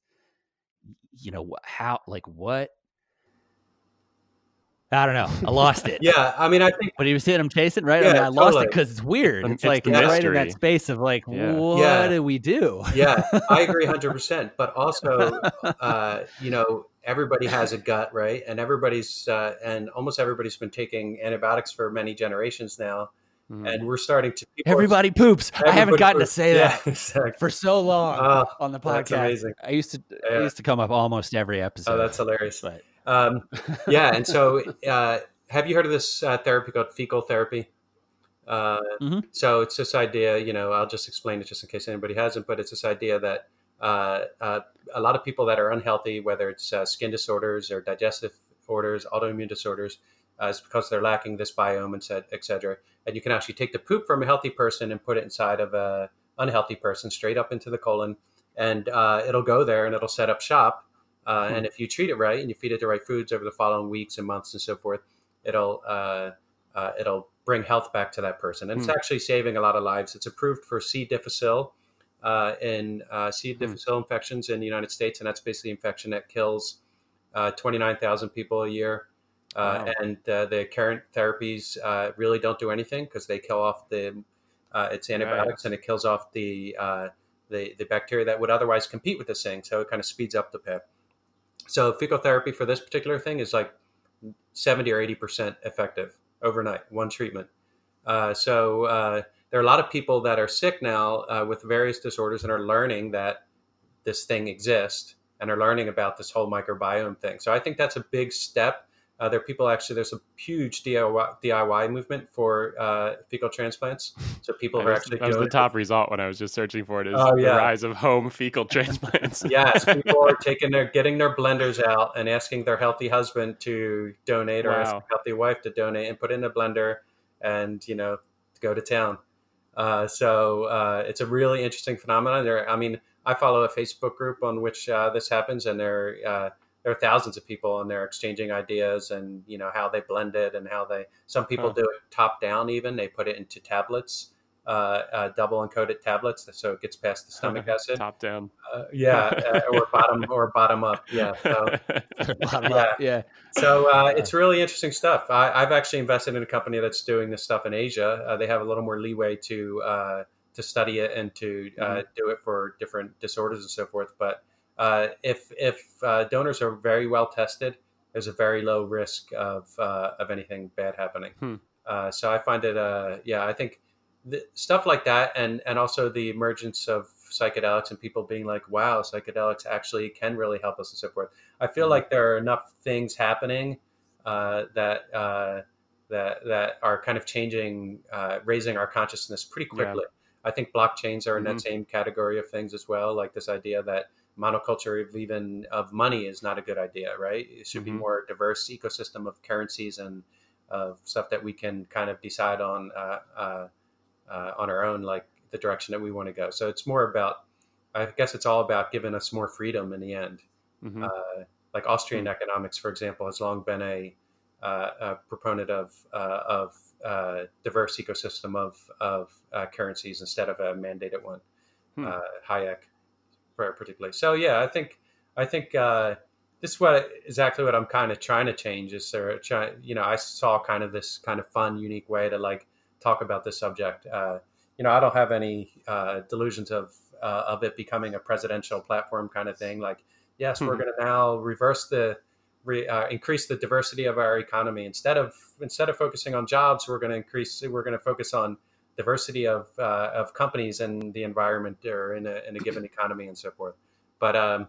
you know, how like what I don't know. I lost it. Yeah, I mean, I think But he was hitting him chasing, right? I mean, Yeah, I lost it because it's weird. It's it's like the right in that space of like, Yeah. what Yeah. do we do? yeah, I agree hundred percent. But also, uh, you know, everybody has a gut, right? And everybody's uh, and almost everybody's been taking antibiotics for many generations now, Mhm. and we're starting to people are- Everybody poops. I haven't everybody gotten to poops. say Yeah, that exactly. for so long Oh, on the that's podcast. amazing. I used to I used to come up almost every episode. oh, that's hilarious. but Um, yeah, and so uh, have you heard of this uh, therapy called fecal therapy? Uh, Mhm. So it's this idea, you know, I'll just explain it just in case anybody hasn't, but it's this idea that uh, uh, a lot of people that are unhealthy, whether it's uh, skin disorders or digestive disorders, autoimmune disorders, uh, is because they're lacking this biome and said, et cetera. And you can actually take the poop from a healthy person and put it inside of a unhealthy person, straight up into the colon, and uh, it'll go there and it'll set up shop. Uh, Hmm. And if you treat it right and you feed it the right foods over the following weeks and months and so forth, it'll uh, uh, it'll bring health back to that person. And it's Hmm. actually saving a lot of lives. It's approved for C. difficile uh, in uh, C. Hmm. difficile infections in the United States, and that's basically infection that kills uh, 29,000 people a year. Uh, Wow. And uh, the current therapies uh, really don't do anything because they kill off the uh, it's antibiotics and it kills off the, uh, the the bacteria that would otherwise compete with this thing. So it kind of speeds up the path. So fecal therapy for this particular thing is like 70 or 80 percent effective overnight, one treatment. Uh, so uh, there are a lot of people that are sick now uh, with various disorders and are learning that this thing exists and are learning about this whole microbiome thing. So I think that's a big step. Uh, there are people actually. There's a huge DIY, DIY movement for uh, fecal transplants. So people are actually that was the top result when I was just searching for it. Is Oh, the rise of home fecal transplants? yes, people are taking their getting their blenders out and asking their healthy husband to donate or asking Wow. healthy wife to donate and put in a blender and you know go to town. Uh, so uh, it's a really interesting phenomenon. There, I mean, I follow a Facebook group on which uh, this happens, and there uh, there are thousands of people, and they're exchanging ideas and you know how they blend it and how they. Some people Huh. do it top down, even they put it into tablets, uh, uh, double encoded tablets, so it gets past the stomach acid. Top down. Uh, yeah, uh, or bottom or bottom up. Yeah. So, Bottom Yeah. up, yeah. so uh, it's really interesting stuff. I, I've actually invested in a company that's doing this stuff in Asia. Uh, they have a little more leeway to uh, to study it and to uh, do it for different disorders and so forth. But uh, if if uh, donors are very well tested, there's a very low risk of uh, of anything bad happening. Hmm. Uh, so I find it, uh, yeah, I think stuff like that, and and also the emergence of psychedelics and people being like, wow, psychedelics actually can really help us and so forth. I feel Mhm. like there are enough things happening uh, that uh, that that are kind of changing, uh, raising our consciousness pretty Yeah. quickly. I think blockchains are in that Mhm. same category of things as well. Like this idea that monoculture of even of money is not a good idea, right? It should be Mhm. more diverse ecosystem of currencies and of stuff that we can kind of decide on uh, uh, uh, on our own, like the direction that we want to go. So it's more about, I guess it's all about giving us more freedom in the end. Mhm. Uh, like Austrian economics, for example, has long been a, uh, a proponent of uh, of uh, diverse ecosystem of of uh, currencies instead of a mandated one. Hmm. Uh, Hayek, par- particularly. So yeah, I think I think uh, this is what exactly what I'm kind of trying to change is try, you know I saw kind of this kind of fun, unique way to like talk about this subject. Uh, you know, I don't have any uh, delusions of uh, of it becoming a presidential platform kind of thing. Like, yes, we're Mhm. going to now reverse the re, uh, increase the diversity of our economy instead of instead of focusing on jobs, we're going to increase. We're going to focus on diversity of uh, of companies and the environment or in a in a given economy and so forth. But um,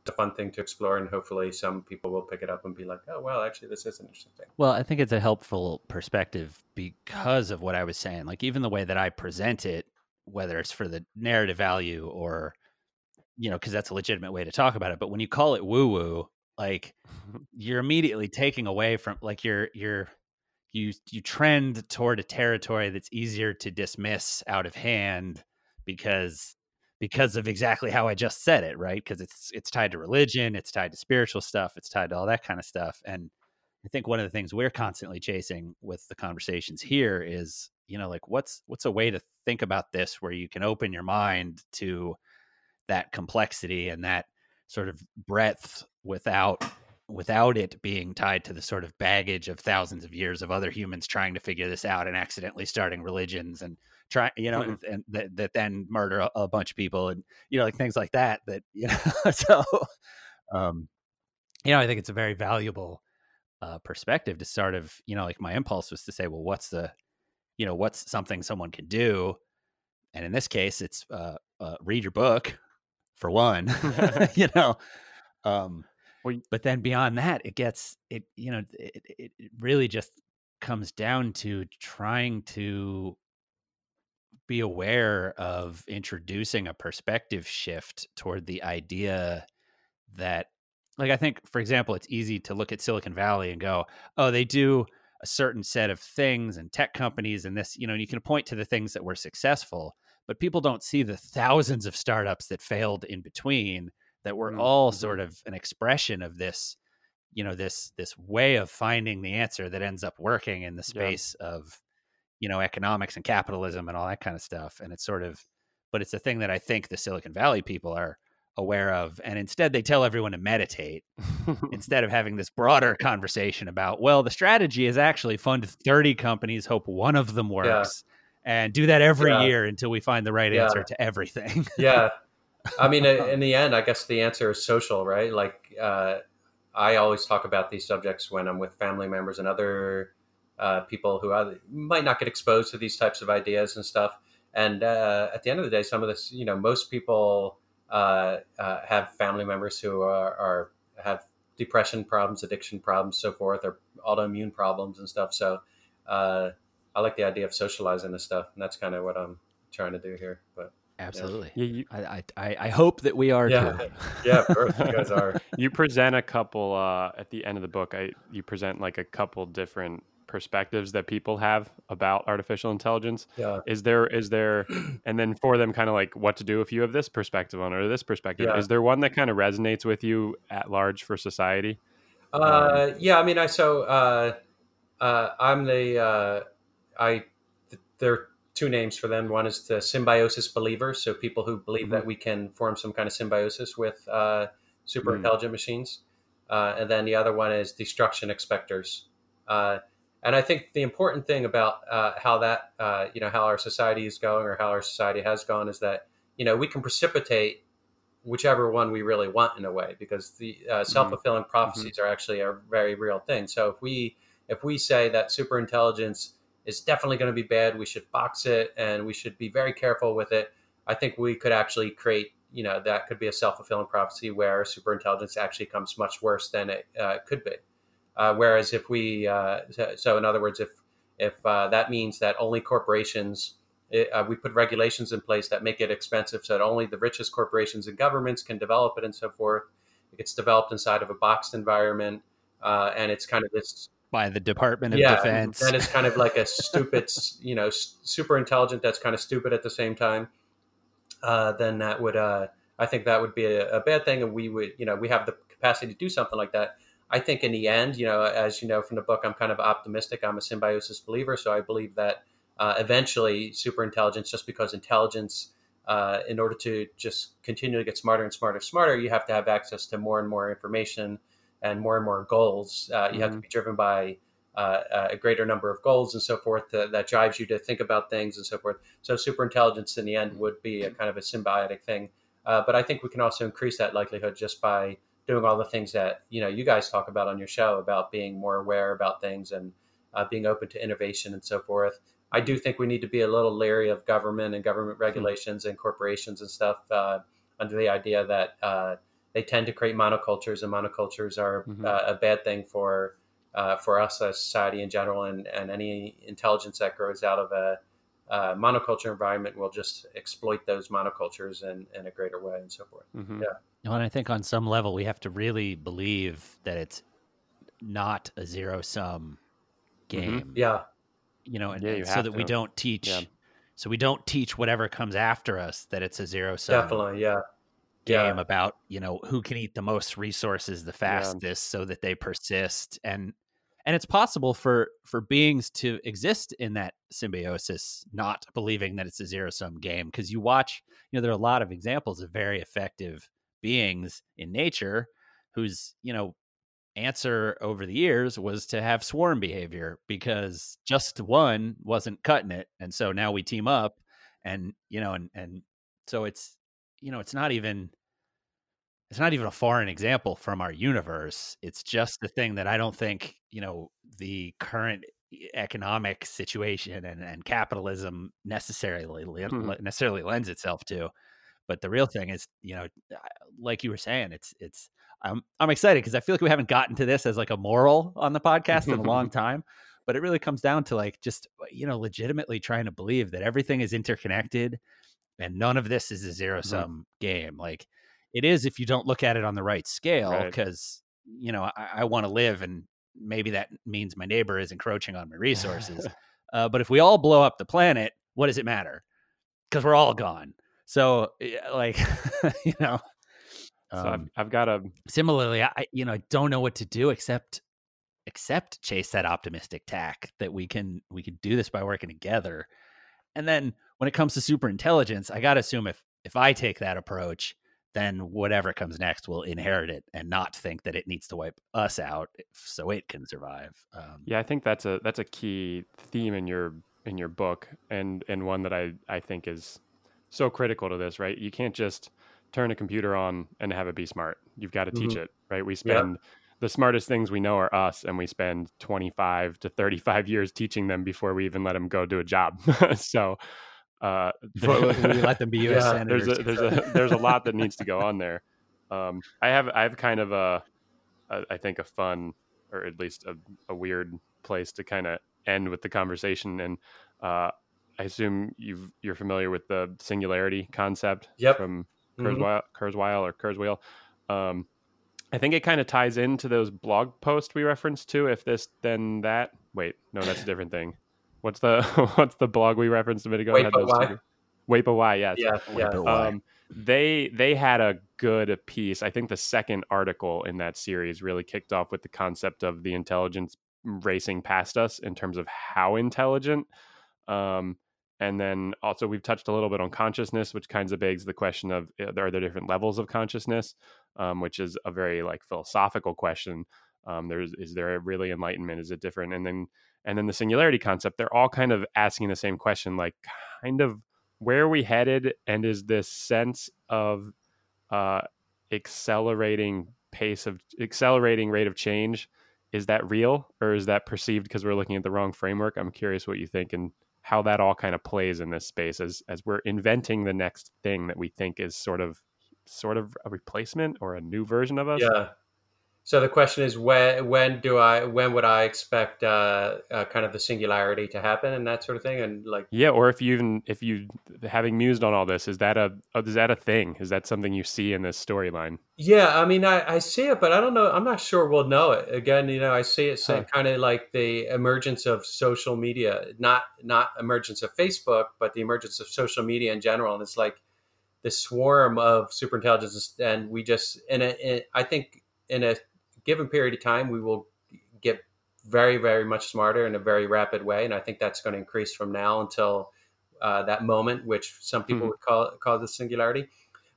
it's a fun thing to explore, and hopefully, some people will pick it up and be like, "Oh, well, actually, this is an interesting thing." Well, I think it's a helpful perspective because of what I was saying. Like even the way that I present it, whether it's for the narrative value or you know, because that's a legitimate way to talk about it. But when you call it woo woo, like you're immediately taking away from like you're you're you you trend toward a territory that's easier to dismiss out of hand because because of exactly how I just said it, right? Because it's it's tied to religion, it's tied to spiritual stuff, it's tied to all that kind of stuff. And I think one of the things we're constantly chasing with the conversations here is, you know, like what's what's a way to think about this where you can open your mind to that complexity and that sort of breadth without without it being tied to the sort of baggage of thousands of years of other humans trying to figure this out and accidentally starting religions and try you know Mhm. and, and that, that then murder a, a bunch of people and you know like things like that that you know so um you know i think it's a very valuable uh perspective to sort of you know like my impulse was to say well what's the you know what's something someone can do and in this case it's uh, uh read your book for one you know um But then beyond that it gets it you know it, it it really just comes down to trying to be aware of introducing a perspective shift toward the idea that like i think for example it's easy to look at silicon valley and go oh they do a certain set of things and tech companies and this you know and you can point to the things that were successful but people don't see the thousands of startups that failed in between that were Mm, all mhm. sort of an expression of this you know this this way of finding the answer that ends up working in the Yeah. space of you know economics and capitalism and all that kind of stuff and it's sort of but it's a thing that i think the silicon valley people are aware of and instead they tell everyone to meditate instead of having this broader conversation about well the strategy is actually fund 30 companies hope one of them works and do that every Yeah. year until we find the right Yeah. answer to everything yeah i mean uh, in the end i guess the answer is social right? Like uh, i always talk about these subjects when i'm with family members and other uh, people who either, might not get exposed to these types of ideas and stuff. And uh, at the end of the day some of this you know most people uh, uh, have family members who are, are have depression problems addiction problems so forth or autoimmune problems and stuff. So uh, i like the idea of socializing this stuff and that's kind of what i'm trying to do here but absolutely yeah, you, I, I- I i hope that we are Yeah. too yeah of you guys are you present a couple uh, at the end of the book. I you present like a couple different perspectives that people have about artificial intelligence. yeah Is there is there and then for them kind of like what to do if you have this perspective on it or this perspective? Yeah. Is there one that kind of resonates with you at large for society? Uh, yeah, I mean, I so uh, uh, I'm the uh, I. Th- there are two names for them. One is the symbiosis believers, so people who believe that we can form some kind of symbiosis with uh, super Mm. intelligent machines, uh, and then the other one is destruction expectors. Uh, and I think the important thing about uh, how that uh, you know how our society is going or how our society has gone is that you know we can precipitate whichever one we really want in a way because the uh, self-fulfilling prophecies are actually a very real thing so if we if we say that super intelligence is definitely going to be bad. We should box it and we should be very careful with it. I think we could actually create you know that could be a self-fulfilling prophecy where super intelligence actually comes much worse than it uh, could be. Uh, whereas if we uh, so, in other words if if uh, that means that only corporations it, uh, we put regulations in place that make it expensive so that only the richest corporations and governments can develop it and so forth. It gets developed inside of a boxed environment, uh, and it's kind of this by the Department of yeah, Defense. then it's kind of like a stupid, you know, super intelligent that's kind of stupid at the same time. Uh, then that would, uh, I think that would be a, a bad thing, and we would, you know, we have the capacity to do something like that. I think in the end, you know, as you know from the book, I'm kind of optimistic. I'm a symbiosis believer, so I believe that uh, eventually super intelligence, just because intelligence, uh, in order to just continue to get smarter and smarter, and smarter, you have to have access to more and more information and more and more goals. Uh, you have to be driven by uh, a greater number of goals and so forth that, that drives you to think about things and so forth. So super intelligence in the end would be a kind of a symbiotic thing. Uh, but I think we can also increase that likelihood just by doing all the things that you know you guys talk about on your show about being more aware about things and uh, being open to innovation and so forth. I do think we need to be a little leery of government and government regulations and corporations and stuff uh, under the idea that uh, they tend to create monocultures and monocultures are Mhm. uh, a bad thing for uh, for us as society in general and, and any intelligence that grows out of a uh, monoculture environment will just exploit those monocultures in, in a greater way and so forth. Mhm. Yeah. Well, and I think on some level we have to really believe that it's not a zero sum game. Yeah, You know, and, Yeah, and you so have that we don't teach Yeah. so we don't teach whatever comes after us that it's a zero sum definitely. Yeah, game Yeah. about, you know, who can eat the most resources the fastest so that they persist and and it's possible for for beings to exist in that symbiosis not believing that it's a zero sum game because you watch you know there are a lot of examples of very effective beings in nature whose you know answer over the years was to have swarm behavior because just one wasn't cutting it and so now we team up and you know and and so it's you know it's not even it's not even a foreign example from our universe it's just the thing that i don't think you know the current economic situation and, and capitalism necessarily hmm. le- necessarily lends itself to but the real thing is you know like you were saying it's it's i'm i'm excited because i feel like we haven't gotten to this as like a moral on the podcast in a long time but it really comes down to like just uh, you know legitimately trying to believe that everything is interconnected and none of this is a zero mm-hmm. sum game like it is if you don't look at it on the right scale Right. because you know i, I want to live and maybe that means my neighbor is encroaching on my resources uh, but if we all blow up the planet what does it matter? Because we're all gone. So like you know So um, I've, I've got a similarly i I- you know i don't know what to do except except chase that optimistic tack that we can we can do this by working together. And then when it comes to super intelligence i gotta assume if if i take that approach then whatever comes next will inherit it and not think that it needs to wipe us out if- so it can survive um, Yeah, I think that's a that's a key theme in your in your book, and and one that I I think is so critical to this. Right, you can't just turn a computer on and have it be smart. You've got to teach it. Right, we spend the smartest things we know are us, and we spend twenty five to thirty five years teaching them before we even let them go do a job. so. Uh, let them be U.S. Yeah, senators. there's a there's a there's a lot that needs to go on there. Um, I have I have kind of a, a I think a fun or at least a, a weird place to kind of end with the conversation, and uh, I assume you've you're familiar with the singularity concept Yep. from Mhm. Kurzweil, Kurzweil or Kurzweil. Um, I think it kind of ties into those blog posts we referenced to. If this, then that. Wait, no, that's a different thing. What's the what's the blog we referenced a minute ago? Wait, Had but those why? two- Wait, but why? Yes. yeah, yeah. Why? Um, they they had a good piece. I think the second article in that series really kicked off with the concept of the intelligence racing past us in terms of how intelligent. Um, and then also we've touched a little bit on consciousness, which kinds of begs the question of uh, are there different levels of consciousness, um, which is a very like philosophical question. Um, there's is there a really enlightenment? Is it different? And then and then the singularity concept. They're all kind of asking the same question, like kind of where are we headed and is this sense of uh, accelerating pace of accelerating rate of change is that real or is that perceived because we're looking at the wrong framework i'm curious what you think and how that all kind of plays in this space as as we're inventing the next thing that we think is sort of sort of a replacement or a new version of us Yeah. So the question is when when do I when would I expect uh, uh, kind of the singularity to happen and that sort of thing and like Yeah, or if you even if you having mused on all this, is that a uh, is that a thing? Is that something you see in this storyline? yeah I mean I, I see it but I don't know I'm not sure we'll know it again you know I see it Huh. kind of like the emergence of social media not not emergence of Facebook but the emergence of social media in general and it's like the swarm of superintelligence and we just in a in, I think in a given period of time we will get very very much smarter in a very rapid way and I think that's going to increase from now until uh, that moment which some people Mhm. would call call the singularity.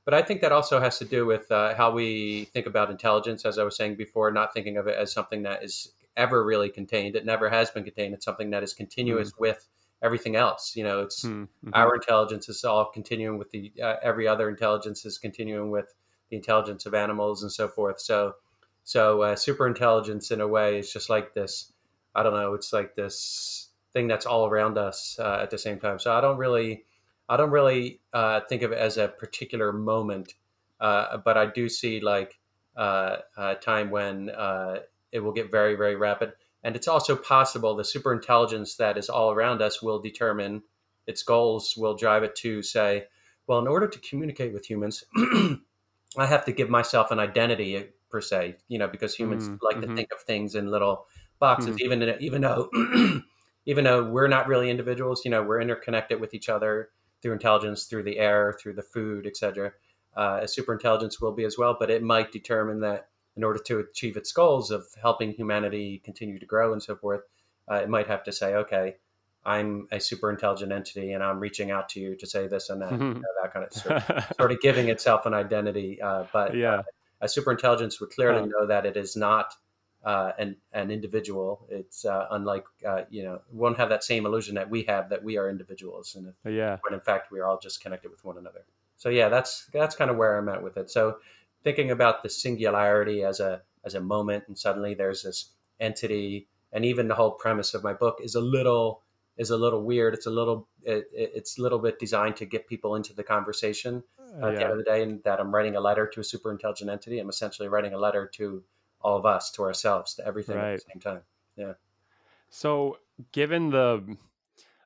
But I think that also has to do with uh, how we think about intelligence as I was saying before not thinking of it as something that is ever really contained. It never has been contained. It's something that is continuous with everything else. You know it's Hmm, mhm. our intelligence is all continuing with the uh, every other intelligence is continuing with the intelligence of animals and so forth. So so uh, super intelligence in a way is just like this i don't know it's like this thing that's all around us uh, at the same time. So i don't really i don't really uh, think of it as a particular moment uh, but i do see like uh, a time when uh, it will get very very rapid. And it's also possible the super intelligence that is all around us will determine its goals will drive it to say, well, in order to communicate with humans, I have to give myself an identity per se, you know, because humans Mm, like to think of things in little boxes, Mhm. even even though even though we're not really individuals, you know, we're interconnected with each other through intelligence, through the air, through the food, etc. Uh, a super intelligence will be as well, but it might determine that in order to achieve its goals of helping humanity continue to grow and so forth, uh, it might have to say, okay, I'm a super intelligent entity and I'm reaching out to you to say this and that, you know, that kind of sort of, sort of giving itself an identity. Uh, but yeah, a super intelligence would clearly know that it is not uh, an, an individual. It's uh, unlike, uh, you know, won't have that same illusion that we have that we are individuals. And yeah. when in fact we are all just connected with one another. So yeah, that's that's kind of where I'm at with it. So thinking about the singularity as a as a moment, and suddenly there's this entity, and even the whole premise of my book is a little is a little weird. It's a little it, it- it's a little bit designed to get people into the conversation at the end of the day, and that I'm writing a letter to a super intelligent entity. I'm essentially writing a letter to all of us, to ourselves, to everything at the same time. Yeah. So, given the,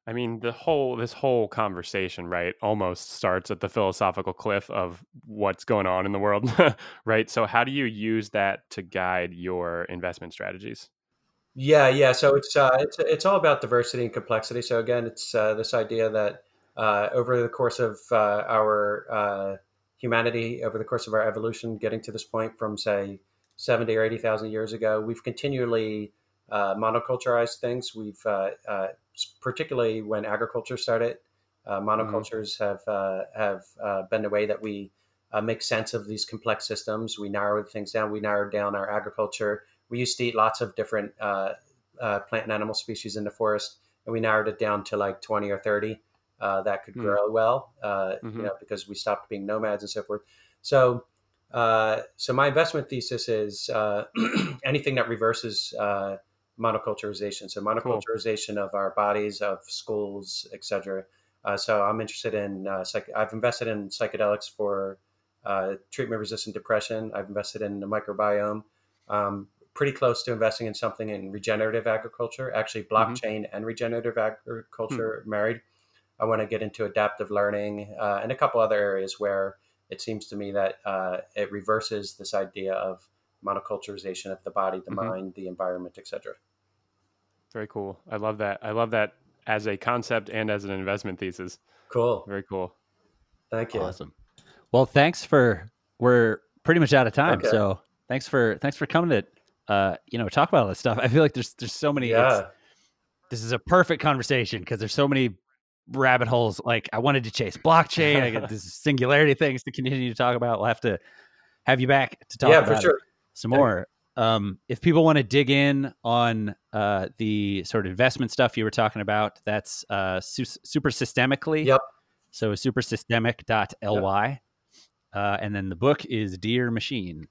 I mean, the whole this whole conversation, right, almost starts at the philosophical cliff of what's going on in the world, right? So, how do you use that to guide your investment strategies? Yeah, yeah. So it's uh, it's it's all about diversity and complexity. So again, it's uh, this idea that uh, over the course of uh, our uh, humanity, over the course of our evolution, getting to this point from say seventy or eighty thousand years ago, we've continually uh, monoculturized things. We've uh, uh, particularly when agriculture started, uh, monocultures have uh, have uh, been the way that we uh, make sense of these complex systems. We narrowed things down. We narrowed down our agriculture we used to eat lots of different uh, uh, plant and animal species in the forest, and we narrowed it down to like 20 or 30 uh, that could Hmm. grow well, uh, Mhm. you know, because we stopped being nomads and so forth. So, uh, so my investment thesis is uh, anything that reverses uh, monoculturization. So monoculturization of our bodies, of schools, etc. Uh, so I'm interested in. Uh, psych- I've invested in psychedelics for uh, treatment-resistant depression. I've invested in the microbiome. Um, pretty close to investing in something in regenerative agriculture, actually blockchain and regenerative agriculture married. I want to get into adaptive learning uh, and a couple other areas where it seems to me that uh, it reverses this idea of monoculturization of the body, the Mhm. mind, the environment, etc. Very cool. I love that. I love that as a concept and as an investment thesis. Cool. Very cool. Thank you. Awesome. Well, thanks for we're pretty much out of time. Okay. So thanks for thanks for coming to uh you know talk about all this stuff. I feel like there's there's so many. Yeah. this is a perfect conversation because there's so many rabbit holes. Like I wanted to chase blockchain. I get this singularity things to continue to talk about. We'll have to have you back to talk Yeah, about for sure. some Yeah. more. Um, if people want to dig in on uh, the sort of investment stuff you were talking about, that's uh, su- super systemically. Yep. So supersystemic.ly. Uh, and then the book is Dear Machine.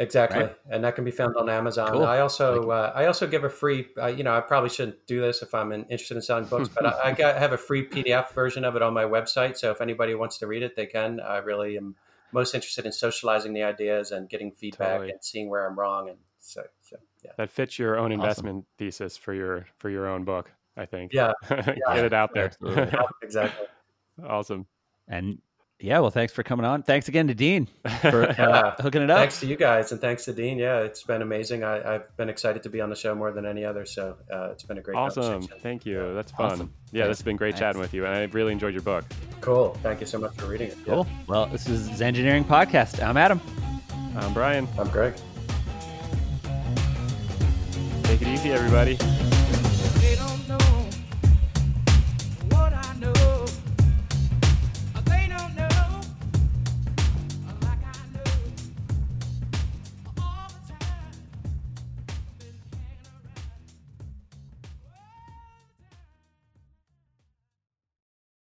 Exactly, Right. and that can be found on Amazon. Cool. I also uh, I also give a free. Uh, you know, I probably shouldn't do this if I'm interested in selling books, but I, I got, have a free PDF version of it on my website. So if anybody wants to read it, they can. I really am most interested in socializing the ideas and getting feedback Totally. and seeing where I'm wrong and So, so yeah, That fits your own Awesome. investment thesis for your for your own book. I think. yeah, Get it out there. Yeah, exactly. awesome. And yeah, well, thanks for coming on. Thanks again to Dean for uh, Yeah. hooking it up. Thanks to you guys, and thanks to Dean. Yeah, it's been amazing. I, I've been excited to be on the show more than any other. So uh, it's been a great awesome. conversation. Thank you. That's fun. Awesome. Yeah, Thanks. this has been great chatting with you, and I really enjoyed your book. Cool. Thank you so much for reading it. Yeah. Cool. Well, this is Zen Engineering Podcast. I'm Adam. I'm Brian. I'm Greg. Take it easy, everybody.